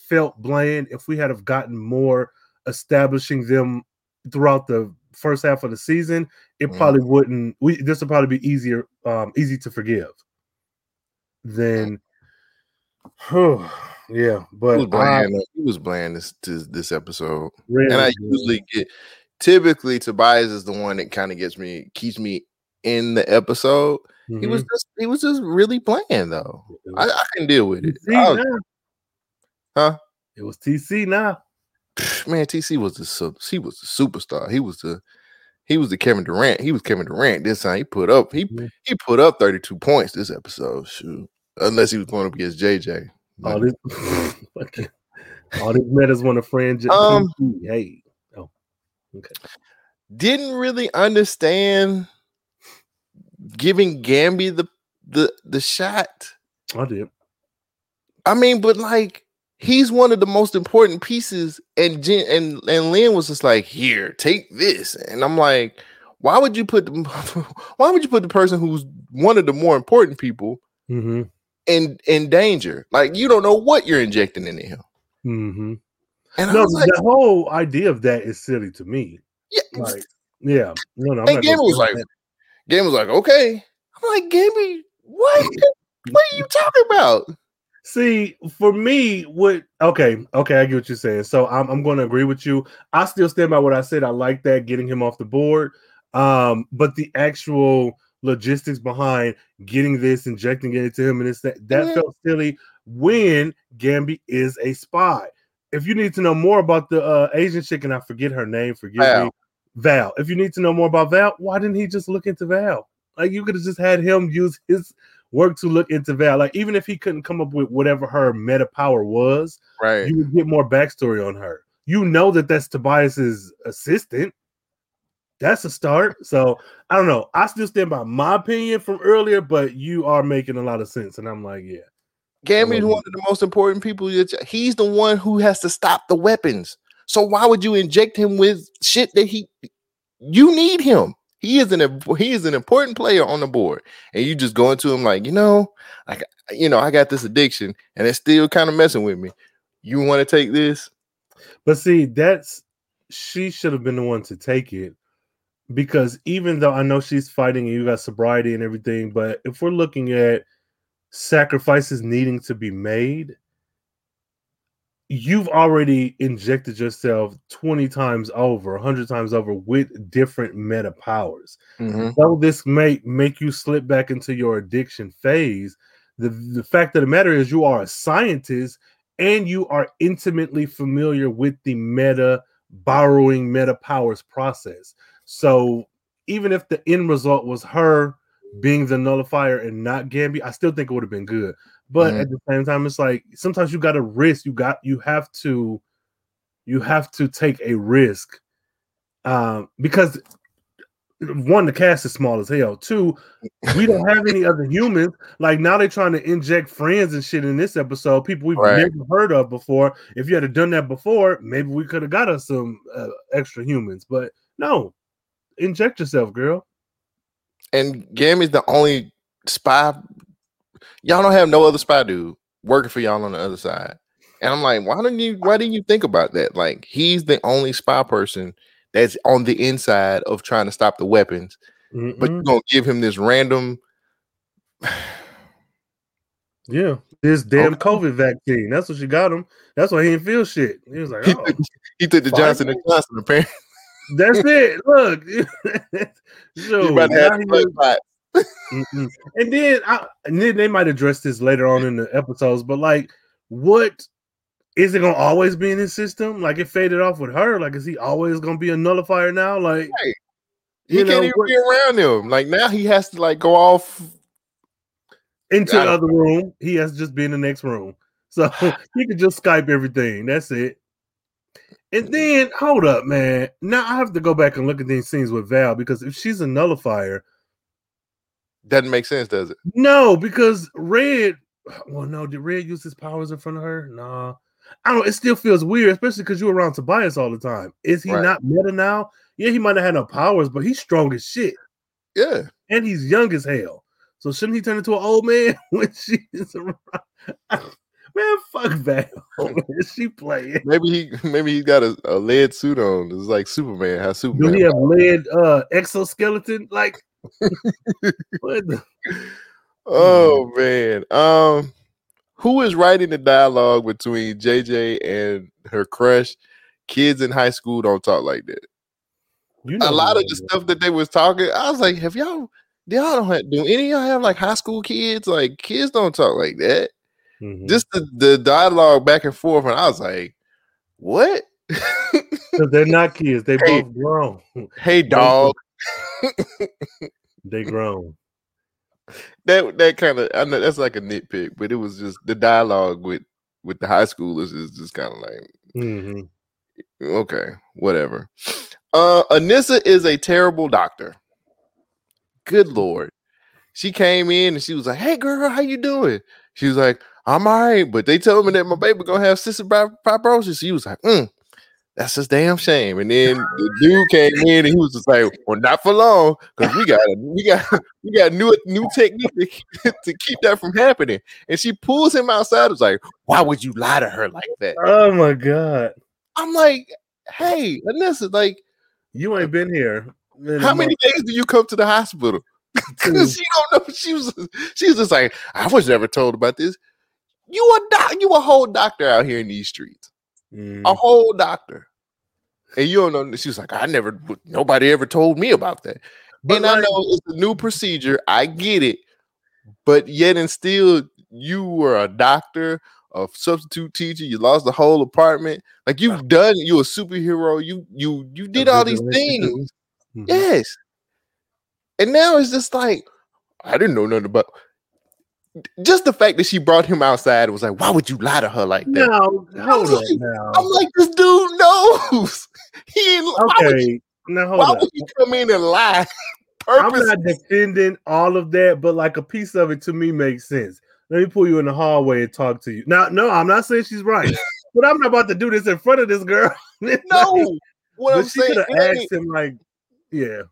felt bland if we had have gotten more establishing them throughout the first half of the season, it Mhm. probably wouldn't. We this would probably be easier, um, easy to forgive. Then, yeah, He but was I. He was bland this this, this episode, really and I usually get. Typically, Tobias is the one that kind of gets me, keeps me in the episode. He was Mhm. just, he was just really bland though. I, I can deal with it. Was- Huh? It was TC now. man, TC was the he was the superstar. He was the he was the Kevin Durant. He was Kevin Durant this time. He put up he Mhm. he put up 32 points this episode. Shoot. Unless he was going up against JJ. All this, all these metas want to friend. Um, Hey, oh, okay. Didn't really understand giving Gambi the the the shot. I did. I mean, but like he's one of the most important pieces, and Jen, and and Lynn was just like, "Here, take this," and I'm like, "Why would you put the Why would you put the person who's one of the more important people Mm-hmm. In in danger? Like you don't know what you're injecting into him." Mm-hmm. And No, like, the whole idea of that is silly to me. "Yeah." Like, yeah, no, no. I'm and not was like, that. "Gambi was like, okay." I'm like, "Gambi, what? what are you talking about?" See, for me, what okay, okay, I get what you're saying. So I'm I'm going to agree with you. I still stand by what I said. I like that getting him off the board. Um, but the actual logistics behind getting this, injecting it into him, and it's that that Yeah. felt silly when Gambi is a spy. if you need to know more about the uh, Asian chick, and I forget her name, forgive Val. me, Val. If you need to know more about Val, why didn't he just look into Val? Like you could have just had him use his work to look into Val. Like even if he couldn't come up with whatever her meta power was, Right. you would get more backstory on her. You know that that's Tobias's assistant. That's a start. So I don't know. I still stand by my opinion from earlier, but you are making a lot of sense, and I'm like, yeah. Gambi's one of the most important people. He's the one who has to stop the weapons. So why would you inject him with shit that he? You need him. He is an he is an important player on the board, and you just go into him like, you know, like you know, I got this addiction, and it's still kind of messing with me. You want to take this? But see, that's she should have been the one to take it because even though I know she's fighting and you got sobriety and everything, but if we're looking at sacrifices needing to be made, you've already injected yourself 20 times over, 100 times over with different meta powers. Mm-hmm. Though this may make you slip back into your addiction phase, the, the fact of the matter is you are a scientist and you are intimately familiar with the meta borrowing meta powers process. So even if the end result was her being the nullifier and not Gambi, I still think it would have been good. But Mhm. at the same time, it's like sometimes you got to risk. You got you have to you have to take a risk um, because one, the cast is small as hell. Two, we don't have any other humans. Like now they're trying to inject friends and shit in this episode. People we've Right. never heard of before. If you had done that before, maybe we could have got us some uh, extra humans. But no, inject yourself, girl. And Gambi's the only spy. Y'all don't have no other spy dude working for y'all on the other side. And I'm like, why didn't you? Why didn't you think about that? Like, he's the only spy person that's on the inside of trying to stop the weapons. But you're Mm-mm. gonna give him this random. yeah, this damn Okay. COVID vaccine. That's what she got him. That's why he didn't feel shit. He was like, He oh, took, he took the Johnson and Johnson. Apparently, that's it. Look, so about have he the was- And then, I, and then they might address this later on in the episodes, but like, what is it gonna always be in his system? Like, it faded off with her. Like, is he always gonna be a nullifier now? Like, Right. He you can't know, even what- be around him. Like now, he has to like go off. into the other room, he has to just be in the next room, so he could just Skype everything. That's it. And then, hold up, man. Now I have to go back and look at these scenes with Val because if she's a nullifier, Doesn't make sense, does it? No, because Red. Well, no, did Red use his powers in front of her? Nah. I don't. It still feels weird, especially because you're around Tobias all the time. Is he Right. not meta now? Yeah, he might have had no powers, but he's strong as shit, Yeah. and he's young as hell. So shouldn't he turn into an old man when she is around? Man, fuck Val. Is she playing? Maybe he maybe he got a, a lead suit on. It's like Superman. How Superman? Do he have lead uh, exoskeleton? Like, what the? Oh man. Um who is writing the dialogue between JJ and her crush? Kids in high school don't talk like that. You know A lot of the stuff that they was talking, I was like, have y'all y'all don't have, do any of y'all have like high school kids? Like kids don't talk like that. Mhm. Just the, the dialogue back and forth, and I was like, what? they're not kids. They Hey. both grown. hey dog. They grown. that that kind of I know that's like a nitpick, but it was just the dialogue with with the high schoolers is just kind of like hmm okay, whatever. Uh Anissa is a terrible doctor. Good lord. She came in and she was like, Hey girl, how you doing? She was like, I'm all right, but they told me that my baby gonna have cystic fibrosis. She was like, mm, that's just damn shame. And then the dude came in and he was just like, Well, not for long, because we got we got we got new new technique to, to keep that from happening. And she pulls him outside. Was like, Why would you lie to her like that? Oh my god. I'm like, Hey, Anissa, like, You ain't been here. how many days do you come to the hospital? Because she don't know. She was she was just like, I was never told about this. You a doc, you a whole doctor out here in these streets. Mm. A whole doctor. And you don't know. She was like, I never nobody ever told me about that. But and I know it's a new procedure. I get it. But yet and still, you were a doctor a substitute teacher. You lost the whole apartment. Like you've done. You a superhero. You you you did all these things. Mhm. Yes. And now it's just like I didn't know nothing about. Just the fact that she brought him outside was like, why would you lie to her like that? No, hold like- on now. I'm like, this dude knows. He ain't, would, you, okay, now hold why on. would you come in and lie? I'm not defending all of that, but like a piece of it to me makes sense. Let me pull you in the hallway and talk to you. Now, no, I'm not saying she's right, but I'm not about to do this in front of this girl. No, what I'm she saying, could have asked him like, yeah,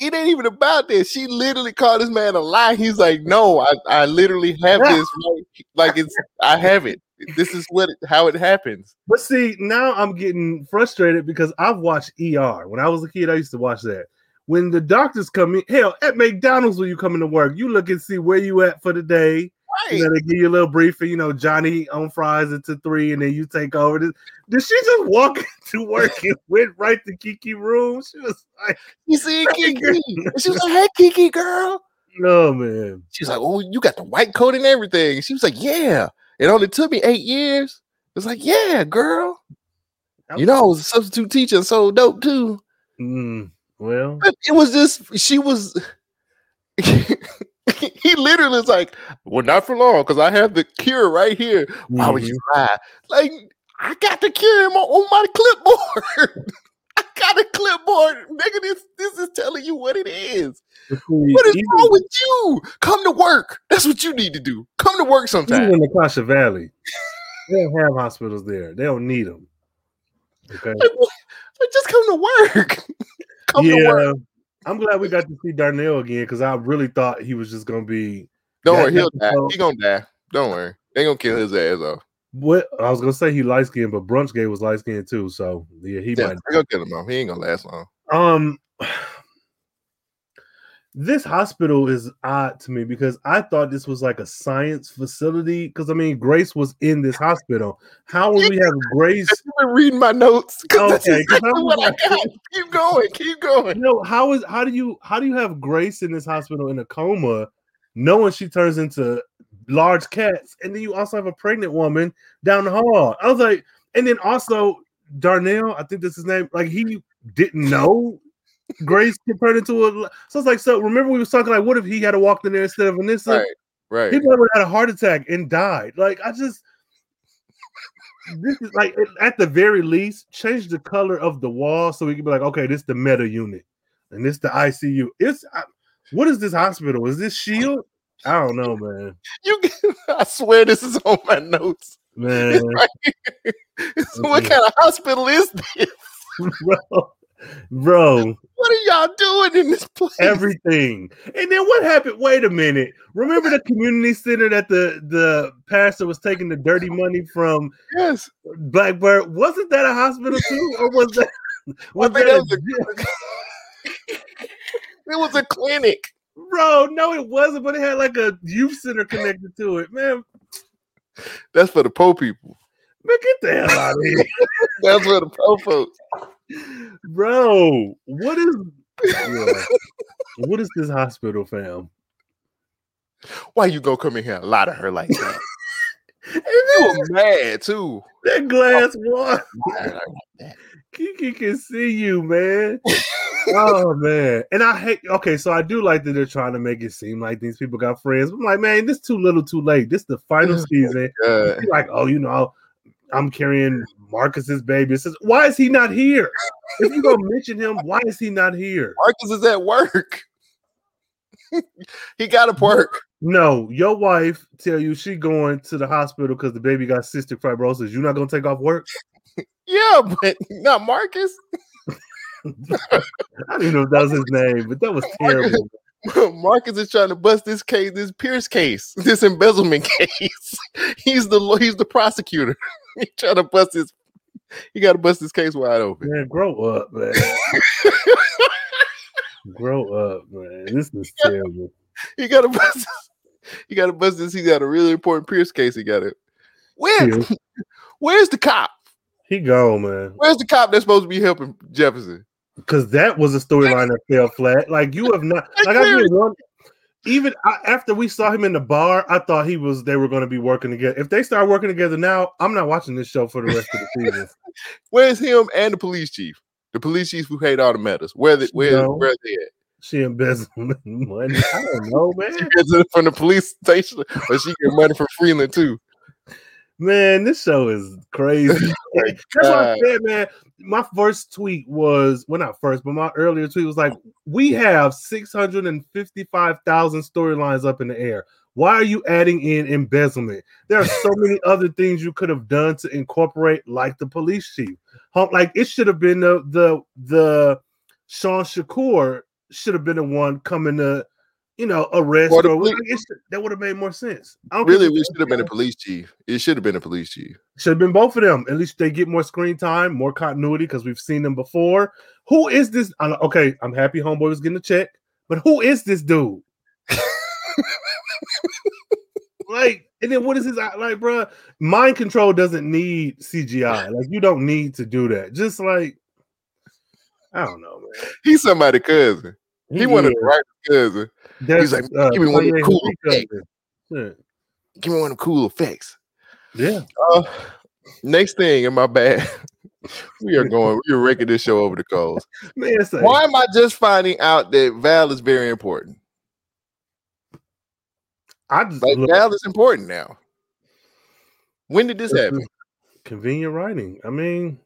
it ain't even about that. She literally called this man a lie. He's like, no, I, I literally have this. Right. Like it's, I have it. This is what how it happens. But see, now I'm getting frustrated because I've watched ER. When I was a kid, I used to watch that. When the doctors come in, hell, at McDonald's when you come into work, you look and see where you at for the day. Right. You know, they give you a little briefing, you know, Johnny on fries into three, and then you take over. Did, did she just walk into work and went right to Kiki room? She was like, You see Kiki? She was like, hey, Kiki, girl. no man. She was like, oh, you got the white coat and everything. She was like, yeah. It only took me eight years. It's like, yeah, girl. You know, I was a substitute teacher, so dope too. Mm, well, But it was just she was. he literally is like, "Well, not for long, because I have the cure right here. Why would mm-hmm. you lie? Like, I got the cure in my, on my clipboard. I got a clipboard, nigga. This this is telling you what it is. What is even- wrong with you? Come to work. That's what you need to do. Come to work even sometime. in the Akashic Valley, they don't have hospitals there. They don't need them. Okay. Like, just come to work. come to work. I'm glad we got to see Darnell again because I really thought he was just gonna be Don't worry, he'll die. He gonna die. Don't worry. They gonna kill his ass off. what I was gonna say. He light skinned, but Brunch Gay was light skinned too. So yeah, he Yeah, might. they gonna kill him off. He ain't gonna last long. Um, this hospital is odd to me because I thought this was like a science facility. Because I mean, Grace was in this hospital. How would we have Grace? Been reading my notes. Okay, 'cause exactly I'm I like-. Keep going, keep going. No, how is how do you how do you have Grace in this hospital in a coma, knowing she turns into large cats, and then you also have a pregnant woman down the hall? I was like, and then also Darnell, I think that's his name. Like he didn't know Grace could turn into a. So it's like, so remember we was talking like, what if he had walked in there instead of Vanessa? Right, right. He probably had a heart attack and died. Like I just. This is like at the very least, change the color of the wall so we can be like, okay, this is the meta unit, and this the ICU. It's I- what is this hospital? Is this Shield? I don't know, man. You, I swear this is on my notes. Man, right. What kind of hospital is this? bro, bro, What are y'all doing in this place? everything. And then what happened? Wait a minute. Remember the community center that the the pastor was taking the dirty money from yes. Blackbird? Wasn't that a hospital too, or was that? Was that that was a, It was a clinic. bro? No, it wasn't. But it had like a youth center connected to it. Man, That's for the poor people. man, get the hell out of here, That's for the poor folks. Bro. What is? Yeah. What is this hospital, fam? Why you gonna come in here and lie to her like that? And You were mad too. that glass oh, water. Lie to her like. Kiki can see you, man. oh man, and I hate. Okay, so I do like that they're trying to make it seem like these people got friends. I'm like, man, this too little, too late. This is the final season. Like, oh, you know, I'm carrying Marcus's baby. It says, why is he not here? If you gonna mention him, why is he not here? Marcus is at work. he got to work. No, your wife tell you she going to the hospital because the baby got cystic fibrosis. You not gonna take off work? Yeah, but not Marcus. I don't even know if that was his name, but that was terrible. Marcus is trying to bust this case, this Pierce case, this embezzlement case. he's the he's the prosecutor. He's trying to bust his. He got to bust this case wide open. Man, grow up, man. grow up, man. This is terrible. You got to bust. He got to bust this. He got a really important Pierce case. He got it. Where? Yeah. Where's the cop? He gone, man. Where's the cop that's supposed to be helping Jefferson? Because that was a storyline that fell flat. Like you have not. Like I did one. Even after we saw him in the bar, I thought he was they were going to be working together. If they start working together now, I'm not watching this show for the rest of the season. Where's him and the police chief? The police chief who hate all the medals. Where the, where No. where they at? She embezzling money. I don't know, man. She gets it from the police station, but she get money from Freeland too. Man, this show is crazy. Oh That's what I said, man. My first tweet was well, not first, but my earlier tweet was like, "We have six hundred and fifty-five thousand storylines up in the air. Why are you adding in embezzlement? There are so many other things you could have done to incorporate, like the police chief. Like it should have been the the the Sean Shakur should have been the one coming to, you know, arrest Or or it should- that would have made more sense. I don't Really, we should have been a police chief. It should have been a police chief. should have been both of them. At least they get more screen time, more continuity because we've seen them before. Who is this? Okay, I'm happy Homeboy was getting a check, but who is this dude? like, and then what is his like, bruh? Mind control doesn't need CGI. Like, you don't need to do that. Just like, I don't know, man. He's somebody cousin. He wanted is. to write his cousin. That's, like, give me one of the cool Henry cousin. Give me one of them cool effects. Yeah. yeah. Uh, next thing in my bag, we are going. We are wrecking this show over the coals. Man, say, Why am I just finding out that Val is very important? I just Like Val is important now. When did This happen? Convenient writing. I mean,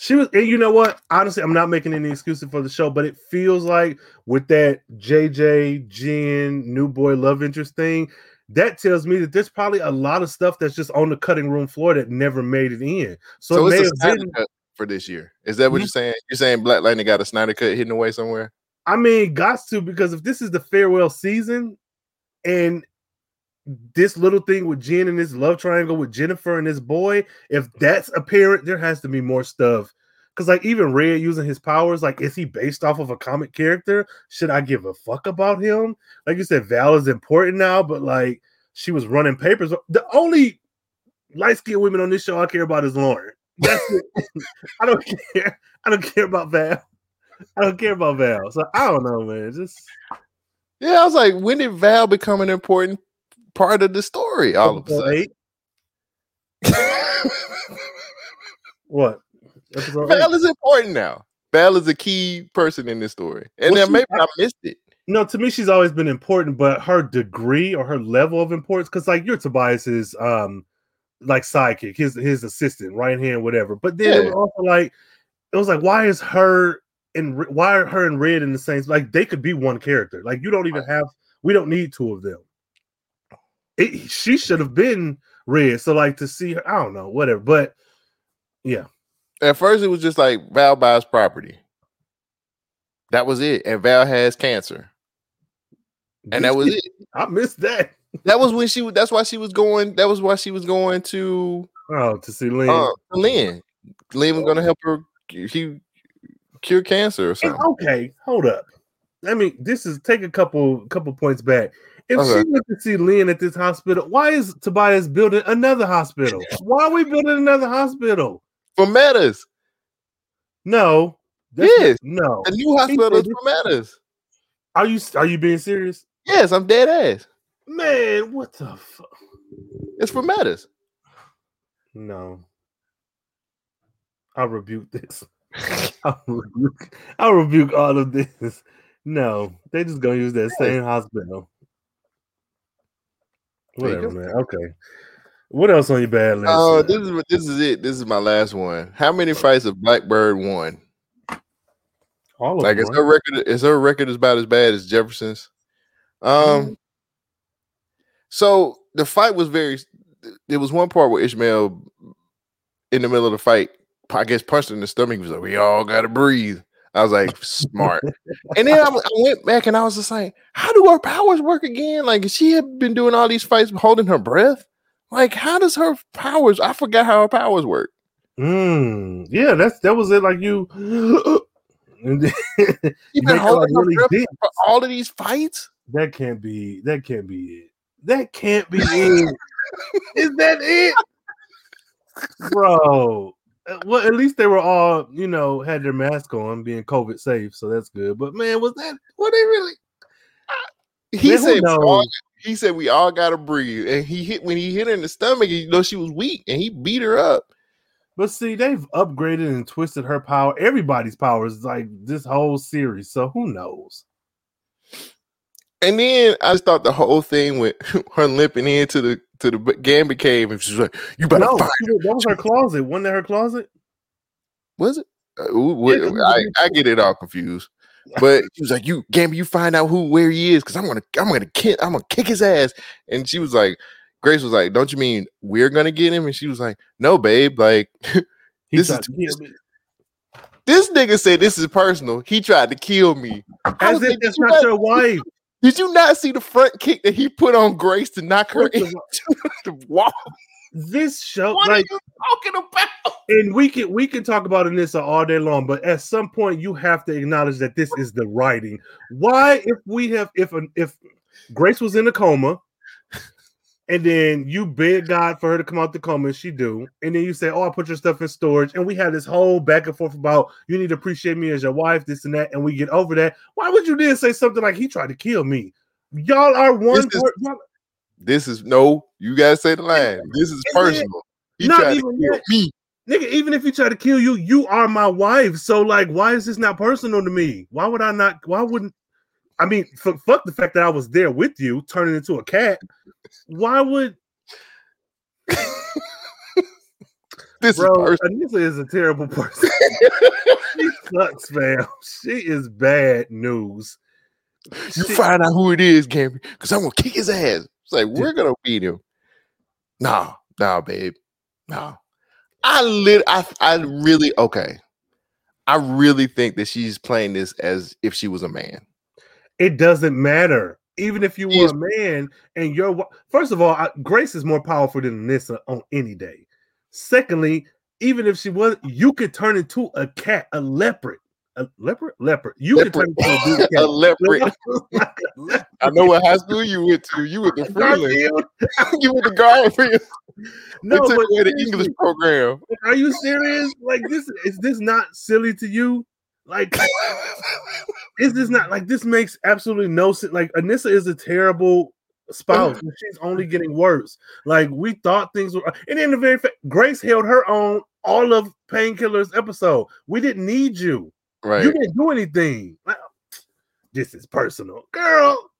she was, and you know what? Honestly, I'm not making any excuses for the show, but it feels like with that JJ Jen new boy love interest thing, that tells me that there's probably a lot of stuff that's just on the cutting room floor that never made it in. So, So it may it's a have Snyder been. cut for this year. Is that what you're mm-hmm. saying? You're saying Black Lightning got a Snyder cut hidden away somewhere? I mean, got to because if this is the farewell season, and this little thing with Jen and this love triangle with Jennifer and this boy, if that's apparent, there has to be more stuff. Because like even Red using his powers, like is he based off of a comic character? Should I give a fuck about him? Like you said, Val is important now, but like she was running papers. The only light skinned women on this show I care about is Lauren. That's it. I don't care. I don't care about Val. I don't care about Val. So I don't know, man. Just Yeah, I was like, when did Val become an important part of the story? All of a sudden. What? Episode Val eight. is important now. Val is a key person in this story, and Well, then maybe I missed it. No, to me, she's always been important, but her degree or her level of importance, because like you're Tobias's um like sidekick, his his assistant, right hand, whatever. But then it was also like it was like, why is her and why are her and Red in the same like they could be one character? Like you don't even have we don't need two of them. It, she should have been Red. So like to see her, I don't know, whatever. But yeah, At first, it was just like Val buys property. That was it, and Val has cancer, and that was it. I missed that. That was when she. was- That's why she was going. That was why she was going to Oh, to see Lynn. uh, Lynn. Lynn was going to help her. He cure cancer or something. okay, hold up. I mean, this is take a couple couple points back. If Okay. she went to see Lynn at this hospital, why is Tobias building another hospital? Why are we building another hospital? For Metas, No. not- Yes. no. the new hospital is for Metas. Are you are you being serious? Yes, I'm dead ass. Man, what the fuck? It's for Metas. No. I rebuke this. I rebuke, I rebuke all of this. No, they just gonna use that same hospital. There you Whatever, man. Okay. What else on your bad list? Oh, this is this is it. This is my last one. How many fights have Blackbird won? all of Like, them, is her record is her record is about as bad as Jefferson's? Um. So the fight was very. There was one part where Ishmael, in the middle of the fight, I guess punched her in the stomach. He was like, "We all gotta breathe." I was like, "Smart." and then I went back and I was just like, "How do her powers work again? Like, she had been doing all these fights holding her breath. Like, how does her powers? I forgot how her powers work." Mm, yeah, that's that was it. Like you, and then you been holding like, her really breath for all of these fights. That can't be. That can't be it. That can't be it. Is that it, bro? Uh, Well, at least they were all, you know, had their mask on, being COVID safe, so that's good. But man, was that? what they really? He Man, said we all, he said we all gotta breathe. And he hit when he hit her in the stomach, you know she was weak and he beat her up. But see, they've upgraded and twisted her power. Everybody's powers like this whole series. So who knows? And then I just thought the whole thing with her limping into the to the Gambi cave and she's like, "You better No, find." that was her closet. Wasn't that her closet? Was it? Uh, Yeah, I, I get it all confused. But she was like, "You Gambi, you find out who where he is because I'm gonna I'm gonna kick I'm gonna kick his ass." And she was like, Grace was like, "Don't you mean we're gonna get him?" And she was like, "No, babe. Like This is- this nigga said this is personal. He tried to kill me." As if that's not not- your wife. Did you not see the front kick that he put on Grace to knock her into the wall? This show, What like, are you talking about? and we can we can talk about Anissa all day long, but at some point you have to acknowledge that this is the writing. Why, if we have if an if Grace was in a coma, and then you beg God for her to come out the coma, and she do, and then you say, "Oh, I put your stuff in storage," and we have this whole back and forth about you need to appreciate me as your wife, this and that, and we get over that. Why would you then say something like he tried to kill me? Y'all are one. This is- per- This is no, you gotta say the line. This is personal. He Not tried to even kill that. me. Nigga, even if he tried to kill you, you are my wife. So, like, why is this not personal to me? Why would I not? Why wouldn't? I mean, f- fuck the fact that I was there with you, turning into a cat. Why would, This bro? is personal. Anissa is a terrible person. she sucks, fam. She is bad news. You She- find out who it is, Gambi, because I'm gonna kick his ass. It's like we're gonna beat him. Nah, nah, babe. Nah. I lit I I really okay. I really think that she's playing this as if she was a man. It doesn't matter. Even if you were a man and you're first of all, I, Grace is more powerful than Anissa on any day. Secondly, even if she was, you could turn into a cat, a leopard, a leopard, leopard. You Leopard. could turn into a cat. a leopard. I know what high school you went to. You went to Freeland. You went to Garfield. No, we took but away the English program. Are you serious? Like this? Is this not silly to you? Like, is this not like this makes absolutely no sense? Like, Anissa is a terrible spouse, and she's only getting worse. Like, we thought things were, and in the very fact, Grace held her own all of Painkillers episode. We didn't need you. right. You didn't do anything. Like, this is personal, girl.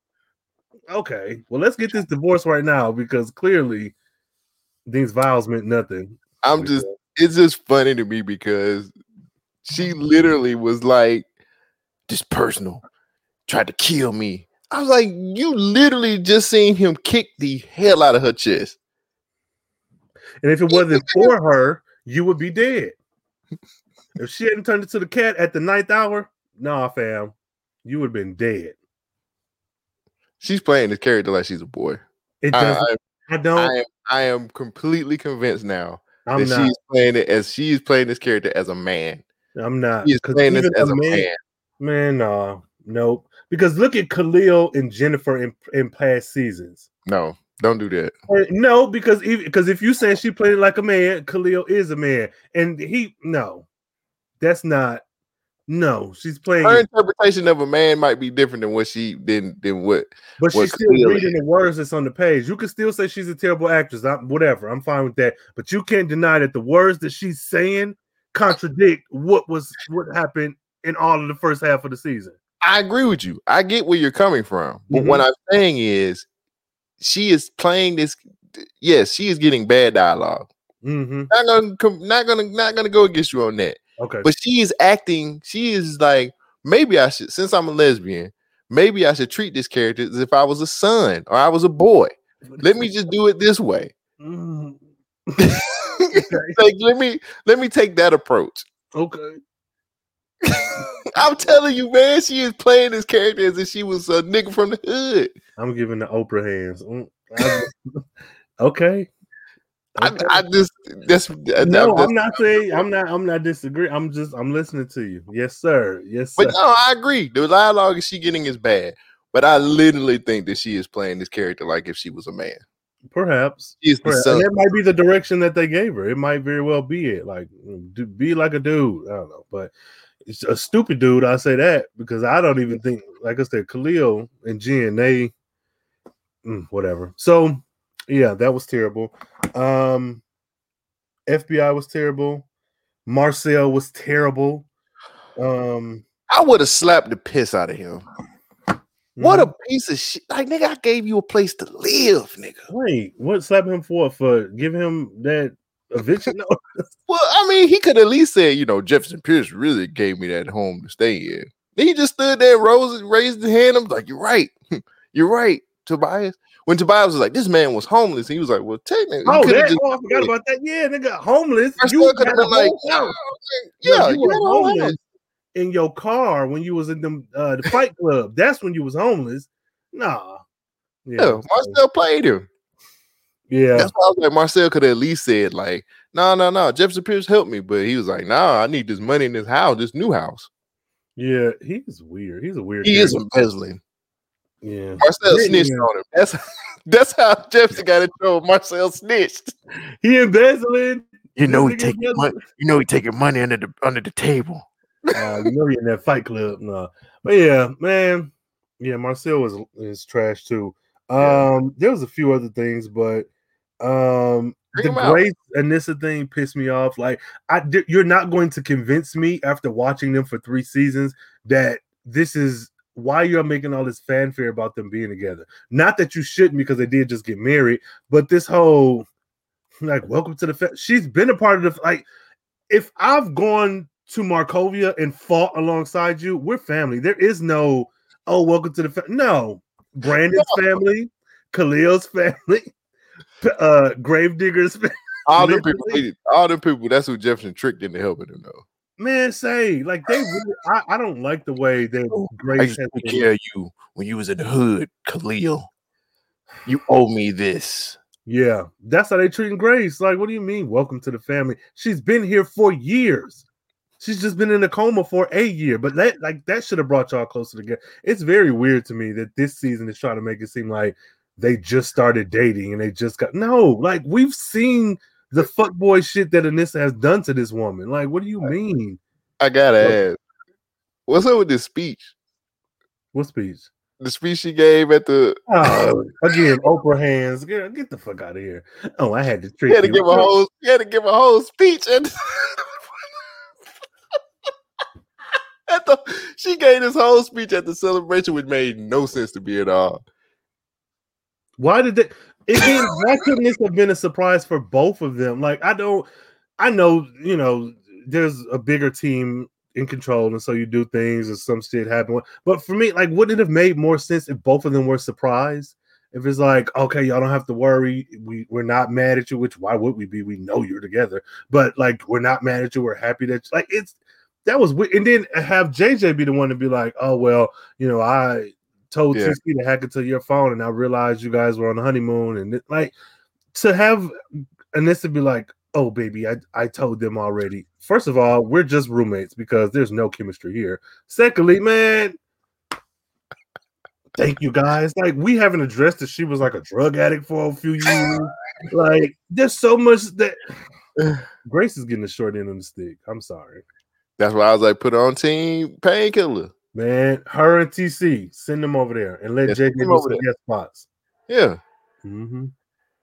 Okay, well, let's get this divorce right now because clearly these vows meant nothing. I'm just it's just funny to me because she literally was like, this personal tried to kill me. I was like, you literally just seen him kick the hell out of her chest. And if it wasn't for her, you would be dead. If she hadn't turned into the cat at the ninth hour, nah, fam, you would have been dead. She's playing this character like she's a boy. It I, doesn't. I, I, don't. I am I am completely convinced now I'm that not. she's playing it as she's playing this character as a man. I'm not. 'Cause playing this as a man, man. nah, nope. Because look at Khalil and Jennifer in, in past seasons. No, don't do that. Uh, No, because even because if you saying she played it like a man, Khalil is a man, and he no, that's not. No, she's playing, Her interpretation of a man might be different than what she than than what but what she's still Khalil reading the words that's on the page. You can still say she's a terrible actress, I, whatever. I'm fine with that, but you can't deny that the words that she's saying contradict what was what happened in all of the first half of the season. I agree with you. I get where you're coming from. But Mhm. what I'm saying is she is playing this yes, she is getting bad dialogue. Mm-hmm. Not gonna not gonna not gonna go against you on that. Okay, But she is acting, she is like, maybe I should, since I'm a lesbian, maybe I should treat this character as if I was a son or I was a boy. Let me just do it this way. Mhm. like, let me let me take that approach. okay. I'm telling you, man, she is playing this character as if she was a nigga from the hood. I'm giving the Oprah hands. Mm, okay. I. I just that's that- no, that's- I'm not saying I'm not I'm not disagreeing. I'm just I'm listening to you. Yes, sir. Yes, sir. But no, I agree. The dialogue she getting is bad. But I literally think that she is playing this character like if she was a man. Perhaps. She is the Perhaps. And that might be the direction that they gave her. It might very well be it. Like be like a dude. I don't know. But it's a stupid dude. I say that because I don't even think, like I said, Khalil and Jen, they mm, whatever. So yeah, that was terrible. Um, FBI was terrible. Marcel was terrible. Um, I would have slapped the piss out of him. What a mm-hmm. piece of shit! Like nigga, I gave you a place to live, nigga. wait, what slap him for? For giving him that eviction? No. Well, I mean, he could at least say, you know, Jefferson Pierce really gave me that home to stay in. Then he just stood there, rose, raised his hand. I'm like, you're right, you're right, Tobias. When Tobias was like, this man was homeless, he was like, well, technically, Oh, that, just- oh, I forgot about that. Yeah, nigga, homeless. You could had have been like, yeah, you, you were homeless house. In your car when you was in them uh, the fight club. That's when you was homeless. Nah. Yeah, Marcel played him. Yeah. That's why I was like, Marcel could have at least said, like, no, no, no, Jefferson Pierce helped me, but he was like, nah, I need this money in this house, this new house. Yeah, he's weird. He's a weird. He is character. embezzling. Yeah. Marcel Yeah, snitched yeah. on him. That's that's how Jefferson got in trouble. Marcel snitched. He embezzling. You know he he taking taking money- money. You know he taking money under the under the table. Uh, you know he in that fight club. No. But yeah, man. Yeah, Marcel was is trash too. Yeah. Um, there was a few other things, but um Bring the. Grace Anissa thing pissed me off. Like, I you're not going to convince me after watching them for three seasons that this is why you're making all this fanfare about them being together. Not that you shouldn't because they did just get married, but this whole like welcome to the fa- she's been a part of the like if I've gone to Markovia and fought alongside you, we're family. There is no oh welcome to the fa-. no Brandon's family, Khalil's family, uh Gravedigger's family. All them people, hated- all them people. That's who Jefferson tricked into helping him though. Man, say like they really, I, I don't like the way that I Grace used to care of you when you was in the hood, Khalil. You owe me this. Yeah, that's how they treating Grace. Like, what do you mean? Welcome to the family. She's been here for years. She's just been in a coma for a year, but that like that should have brought y'all closer together. It's very weird to me that this season is trying to make it seem like they just started dating and they just got no. Like we've seen the fuckboy shit that Anissa has done to this woman. Like, what do you mean? I gotta Well- ask. What's up with this speech? What speech? The speech she gave at the Oh, again, Oprah hands. Get, get the fuck out of here. Oh, I had to treat. He had to you. give a whole he had to give a whole speech and at the she gave this whole speech at the celebration which made no sense to me at all. Why did they again? Why couldn't this have been a surprise for both of them? Like, I don't, I know, you know, there's a bigger team in control, and so you do things and some shit happen. But for me, like, wouldn't it have made more sense if both of them were surprised? If it's like, okay, y'all don't have to worry, we we're not mad at you. Which why would we be? We know you're together, but like, we're not mad at you. We're happy that you, like it's that was weird. And then have JJ be the one to be like, oh well, you know, I told Yeah. TC to hack into your phone, and I realized you guys were on the honeymoon, and it, like to have to be like, oh baby, I I told them already. First of all, we're just roommates because there's no chemistry here. Secondly, man. Thank you guys. Like we haven't addressed that she was like a drug addict for a few years. like there's so much that Grace is getting the short end of the stick. I'm sorry. That's why I was like, put on team painkiller. Man, her and TC, send them over there and let Yeah, JJ do some guest spots. Yeah. hmm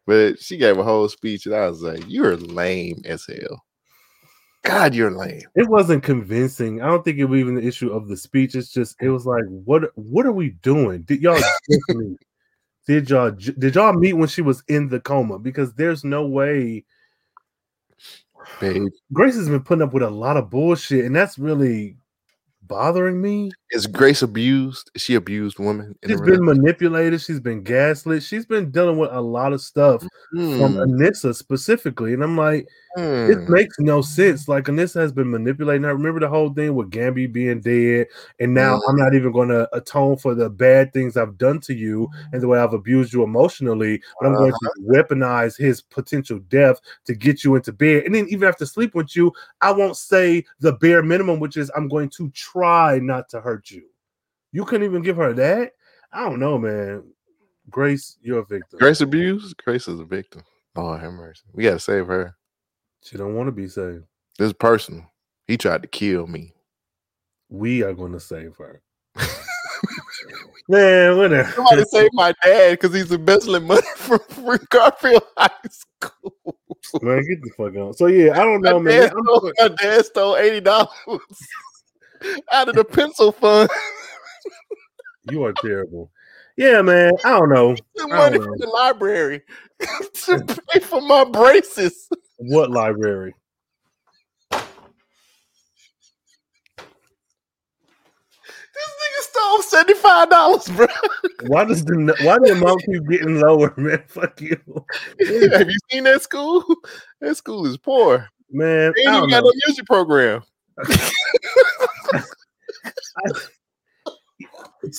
But she gave a whole speech, and I was like, You're lame as hell. God, you're lame. It wasn't convincing. I don't think it was even the issue of the speech. It's just it was like, what what are we doing? Did y'all? Did y'all did y'all meet when she was in the coma? Because there's no way Babe. Grace has been putting up with a lot of bullshit, and that's really bothering me. Is Grace abused? Is she abused woman? She's been manipulated. She's been gaslit. She's been dealing with a lot of stuff relationship? from mm. Anissa specifically, and I'm like, it hmm. makes no sense. Like Anissa has been manipulating I Remember the whole thing with Gambi being dead, and now mm. I'm not even going to atone for the bad things I've done to you and the way I've abused you emotionally. But I'm going to uh-huh. weaponize his potential death to get you into bed, and then even after sleep with you, I won't say the bare minimum, which is I'm going to try not to hurt you. You couldn't even give her that. I don't know, man. Grace, you're a victim. Grace abused? Grace is a victim. Oh, have mercy. We gotta save her. She don't want to be saved. This is personal. He tried to kill me. We are going to save her. Man, what whatever. Somebody save my dad because he's embezzling money from, from Garfield High School. Man, get the fuck out. So yeah, I don't know, my, man. dad stole, my dad stole eighty dollars out of the pencil fund. you are terrible. Yeah, man. I don't know. The money from the library to pay for my braces. What library? This nigga stole seventy five dollars, bro. Why does the why the amount keep getting lower, man? Fuck you. Have you seen that school? That school is poor, man. They ain't even got no music program.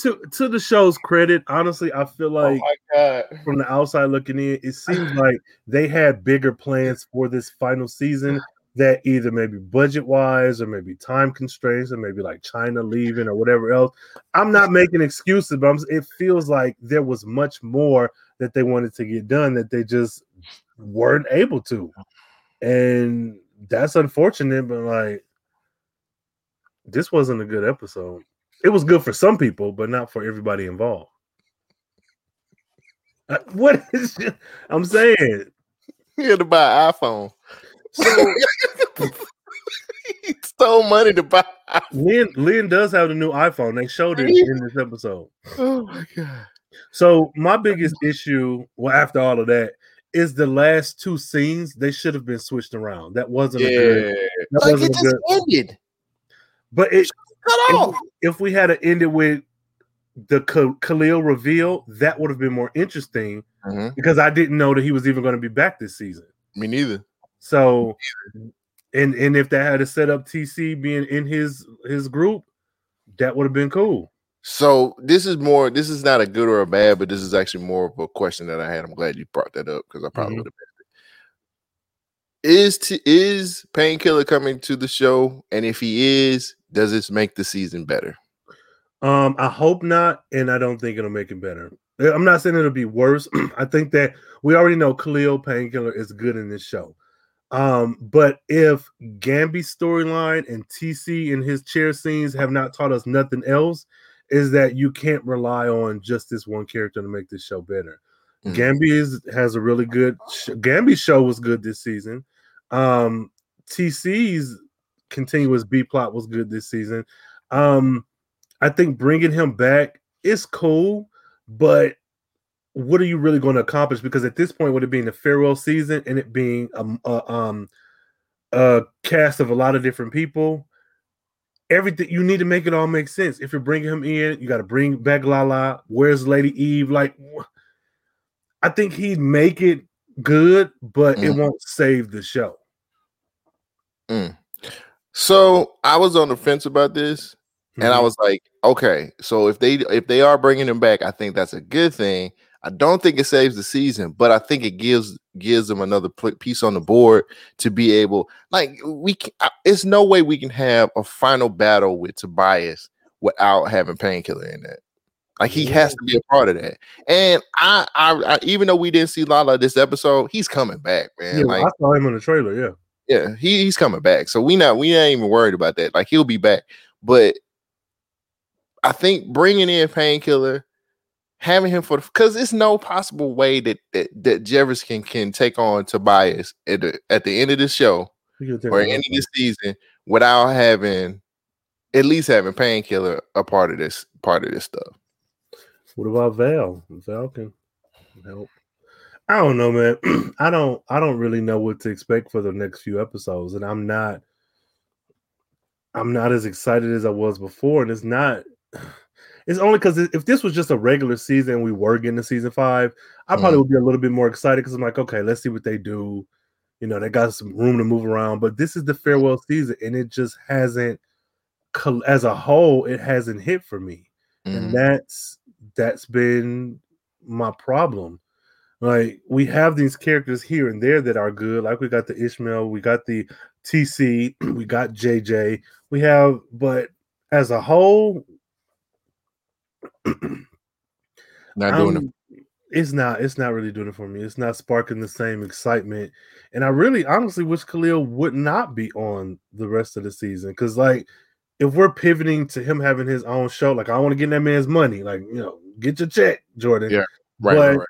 to to the show's credit, honestly, I feel Oh like oh from the outside looking in, it seems like they had bigger plans for this final season that either maybe budget wise or maybe time constraints or maybe like China leaving or whatever else. I'm not making excuses, but I'm, it feels like there was much more that they wanted to get done that they just weren't able to. And that's unfortunate, but like this wasn't a good episode. It was good for some people, but not for everybody involved. Uh, what is I'm saying? You had to buy an iPhone. So he stole money to buy. Lynn Lynn does have the new iPhone. They showed it in this episode. Oh my god! So my biggest issue, well, after all of that, is the last two scenes. They should have been switched around. That wasn't yeah. a good. That like wasn't it just good, ended. But it cut off. If, if we had ended with the Khalil reveal, that would have been more interesting mm-hmm. because I didn't know that he was even going to be back this season. Me neither. So, and and if they had to set up TC being in his his group, that would have been cool. So this is more. This is not a good or a bad, but this is actually more of a question that I had. I'm glad you brought that up because I probably mm-hmm. would have missed it. Is t- is Painkiller coming to the show? And if he is, does this make the season better? Um, I hope not, and I don't think it'll make it better. I'm not saying it'll be worse. I think that we already know Khalil Painkiller is good in this show. Um, but if Gambi's storyline and TC and his chair scenes have not taught us nothing else, is that you can't rely on just this one character to make this show better. Mm-hmm. Gambi is, has a really good sh- Gambi's show was good this season. Um, TC's continuous B plot was good this season. Um, I think bringing him back is cool, but what are you really going to accomplish? Because at this point, with it being the farewell season and it being a, a, um, a cast of a lot of different people, everything you need to make it all make sense. If you're bringing him in, you got to bring back Lala. Where's Lady Eve? Like, I think he'd make it good, but mm. it won't save the show. Mm. So I was on the fence about this, mm-hmm. and I was like, okay, so if they if they are bringing him back, I think that's a good thing. I don't think it saves the season, but I think it gives gives them another piece on the board to be able. Like we, can, it's no way we can have a final battle with Tobias without having Painkiller in that. Like he has to be a part of that. And I, I, I, even though we didn't see Lala this episode, he's coming back, man. Yeah, like, I saw him in the trailer. Yeah, yeah, he, he's coming back. So we not we ain't even worried about that. Like he'll be back. But I think bringing in Painkiller having him for because it's no possible way that that, that Jefferson can, take on Tobias at the at the end of the show or end of the season without having at least having painkiller a part of this part of this stuff. What about Val? Val can help. I don't know, man. I don't I don't really know what to expect for the next few episodes, and I'm not I'm not as excited as I was before, and it's not it's only because if this was just a regular season and we were getting to season five, I probably mm. would be a little bit more excited because I'm like, okay, let's see what they do. You know, they got some room to move around, but this is the farewell season, and it just hasn't, as a whole, it hasn't hit for me, mm. and that's that's been my problem. Like we have these characters here and there that are good. Like we got the Ishmael, we got the TC, we got JJ. We have, but as a whole, not doing um, it. It's not. It's not really doing it for me. It's not sparking the same excitement. And I really, honestly, wish Khalil would not be on the rest of the season because, like, if we're pivoting to him having his own show, like I want to get that man's money, like you know, get your check, Jordan. Yeah, Right, But- right, right.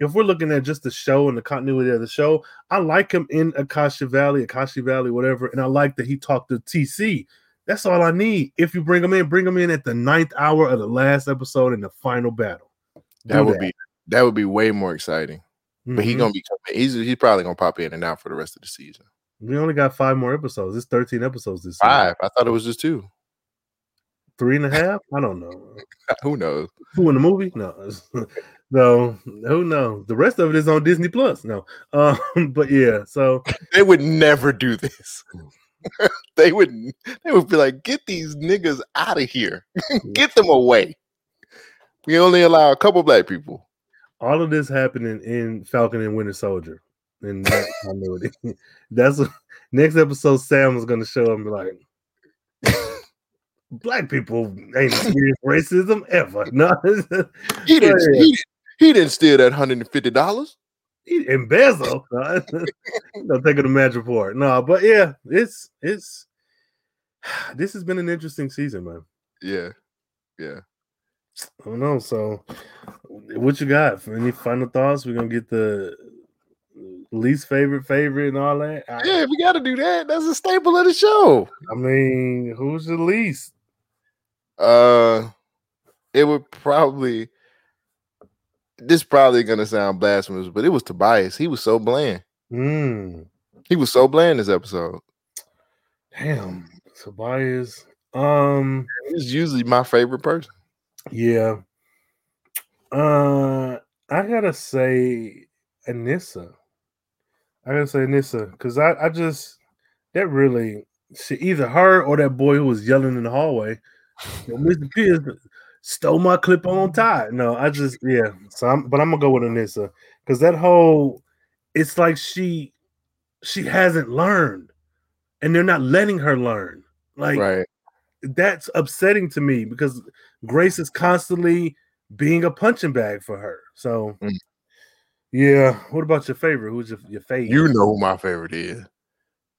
If we're looking at just the show and the continuity of the show, I like him in Akasha Valley, Akashi Valley, whatever, and I like that he talked to TC. That's all I need. If you bring him in, bring him in at the ninth hour of the last episode in the final battle. That Do would be that would be way more exciting. But he Mhm. gonna be coming. He's he's probably gonna pop in and out for the rest of the season. We only got five more episodes. It's 13 episodes this season. Five. I thought it was just two. Three and a half? I don't know. Who knows? Who in the movie? No. no, who knows? The rest of it is on Disney Plus. No. Um, but yeah, so They would never do this. they would they would be like, get these niggas out of here. get them away. We only allow a couple black people. all of this happening in Falcon and Winter Soldier. And that continuity. That's what, next episode. Sam is going to show up and be like, "Black people ain't experienced racism ever." No, He didn't he, didn't- he didn't steal that hundred and fifty dollars. he embezzle. no, taking the match report. No, but yeah, it's it's. This has been an interesting season, man. Yeah. Yeah. I don't know. So, what you got? Any final thoughts? We're gonna get the least favorite favorite and all that. I- Yeah, we gotta do that. That's a staple of the show. I mean, who's the least? Uh it would probably this probably gonna sound blasphemous, but it was Tobias. He was so bland. Hmm. He was so bland this episode. Damn. Tobias. Um. He's usually my favorite person. Yeah. Uh. I gotta say, Anissa. I gotta say Anissa because I I just that really she, either her or that boy who was yelling in the hallway. Mr. Pierce stole my clip on tie. No, I just yeah. So I'm but I'm gonna go with Anissa because that whole it's like she she hasn't learned and they're not letting her learn. Like right. that's upsetting to me because Grace is constantly being a punching bag for her. So Mm. yeah. What about your favorite? Who's your, your favorite? You know who my favorite is.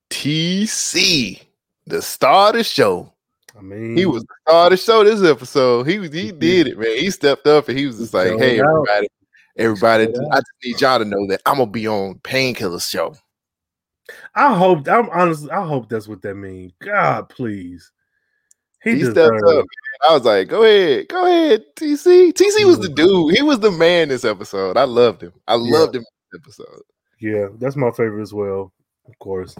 TC, the star of the show. I mean He was the star of the show this episode. He was he did it, man. He stepped up and he was just like, hey, everybody, everybody, I just need y'all to know that I'm gonna be on Painkiller Show. I hope I'm honestly I hope that's what that means. God please. He, He, stepped up. I was like, go ahead, go ahead, TC. TC was the dude. He was the man this episode. I loved him. I Yeah. loved him this episode. Yeah, that's my favorite as well, of course.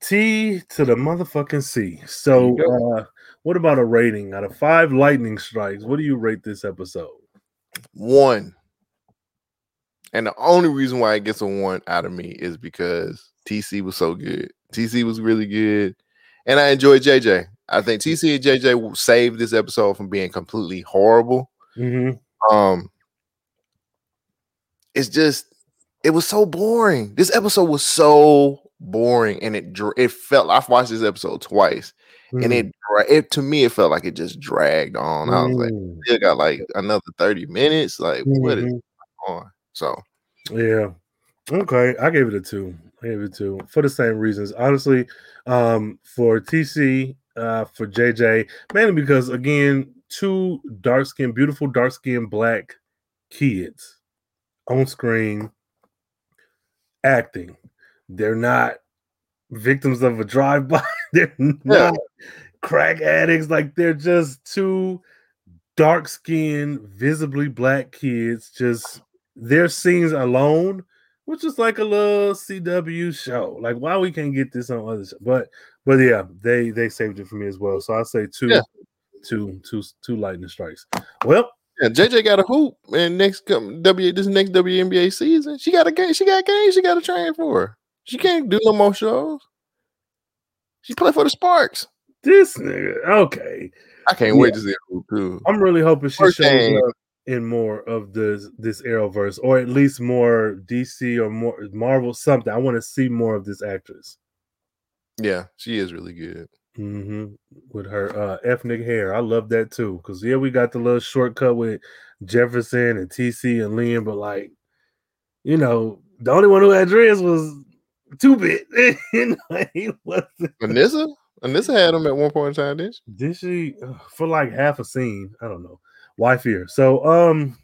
T to the motherfucking C. So, uh, what about a rating out of five lightning strikes? What do you rate this episode? One. And the only reason why it gets a one out of me is because TC was so good. TC was really good. And I enjoyed JJ. I think TC and JJ saved this episode from being completely horrible. Mm-hmm. Um it's just it was so boring. This episode was so boring and it it felt I've watched this episode twice and it it to me it felt like it just dragged on. I was like, Mm. still got like another 30 minutes. Like, what is Mhm. on? So Yeah. Okay. I gave it a two. I gave it a two for the same reasons. Honestly, um, for TC, uh, for JJ, mainly because again, two dark skinned, beautiful dark skinned black kids on screen acting. They're not victims of a drive-by. they're not crack addicts. Like they're just two dark skinned, visibly black kids just their scenes alone, which is like a little CW show. Like why we can't get this on other show. But but yeah, they they saved it for me as well. So I say two, Yeah. two, two, two lightning strikes. Well, yeah, JJ got a hoop and next come W this next WNBA season. She got a game, she got games, she got to train for. She can't do no more shows. She play for the Sparks. this nigga, okay. I can't wait to see her too. I'm really hoping she First shows thing- up in more of this this Arrowverse, or at least more DC or more Marvel something. I want to see more of this actress. Yeah, she is really good. hmm With her uh ethnic hair. I love that too. Cause yeah, we got the little shortcut with Jefferson and TC and Liam, but like, you know, the only one who had dreads was two bit. you know, he wasn't Vanessa? Anissa had him at one point in time, didn't she? Did she for like half a scene? I don't know. Wife here. So um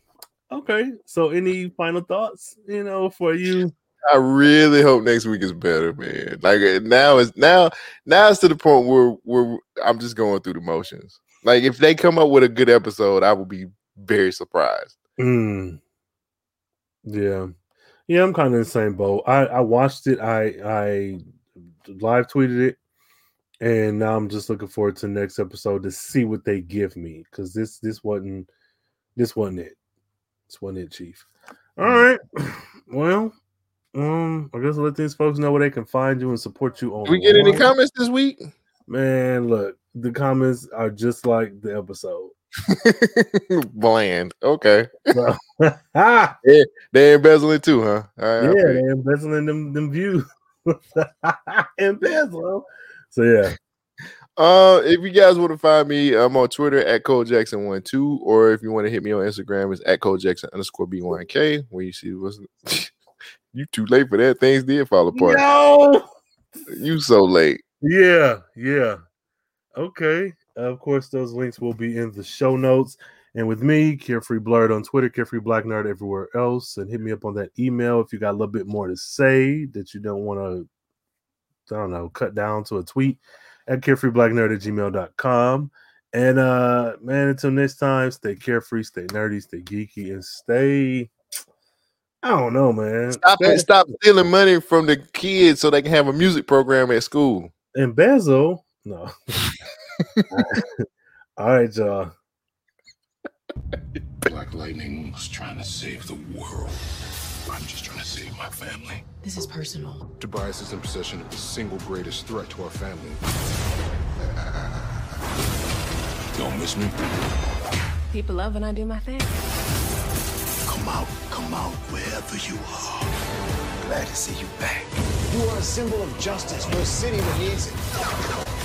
okay. So any final thoughts, you know, for you? I really hope next week is better, man. Like uh, now is now now it's to the point where where I'm just going through the motions. Like if they come up with a good episode, I will be very surprised. Mm. Yeah. Yeah, I'm kind of in the same boat. I, I watched it, I I live tweeted it, and now I'm just looking forward to the next episode to see what they give me. Cause this this wasn't this wasn't it. This wasn't it, Chief. All right. Well, um, I guess I'll let these folks know where they can find you and support you on. Did we get any comments this week? Man, look, the comments are just like the episode. Bland. Okay. So, ah, Yeah, they embezzling too, huh? Right, yeah, you. they're embezzling them them views. Embezzle. So yeah. Uh, if you guys want to find me, I'm on Twitter at Cole Jackson one two, or if you want to hit me on Instagram, it's at Cole Jackson underscore B1K. Where you see what's you too late for that. Things did fall apart. No. You so late. Yeah, yeah. Okay. Of course, those links will be in the show notes. And with me, Carefree Blerd on Twitter, Carefree Black Nerd everywhere else. And hit me up on that email if you got a little bit more to say that you don't want to, I don't know, cut down to a tweet at carefreeblacknerd at gmail.com. And uh man, until next time, stay carefree, stay nerdy, stay geeky, and stay. I don't know, man. Stop Stay- stop stealing money from the kids so they can have a music program at school. And embezzle. No. All right, y'all. Black Lightning was trying to save the world. I'm just trying to save my family. This is personal. Tobias is in possession of the single greatest threat to our family. Don't miss me? People love when I do my thing. Come out, come out wherever you are. Glad to see you back. You are a symbol of justice for a city that needs it.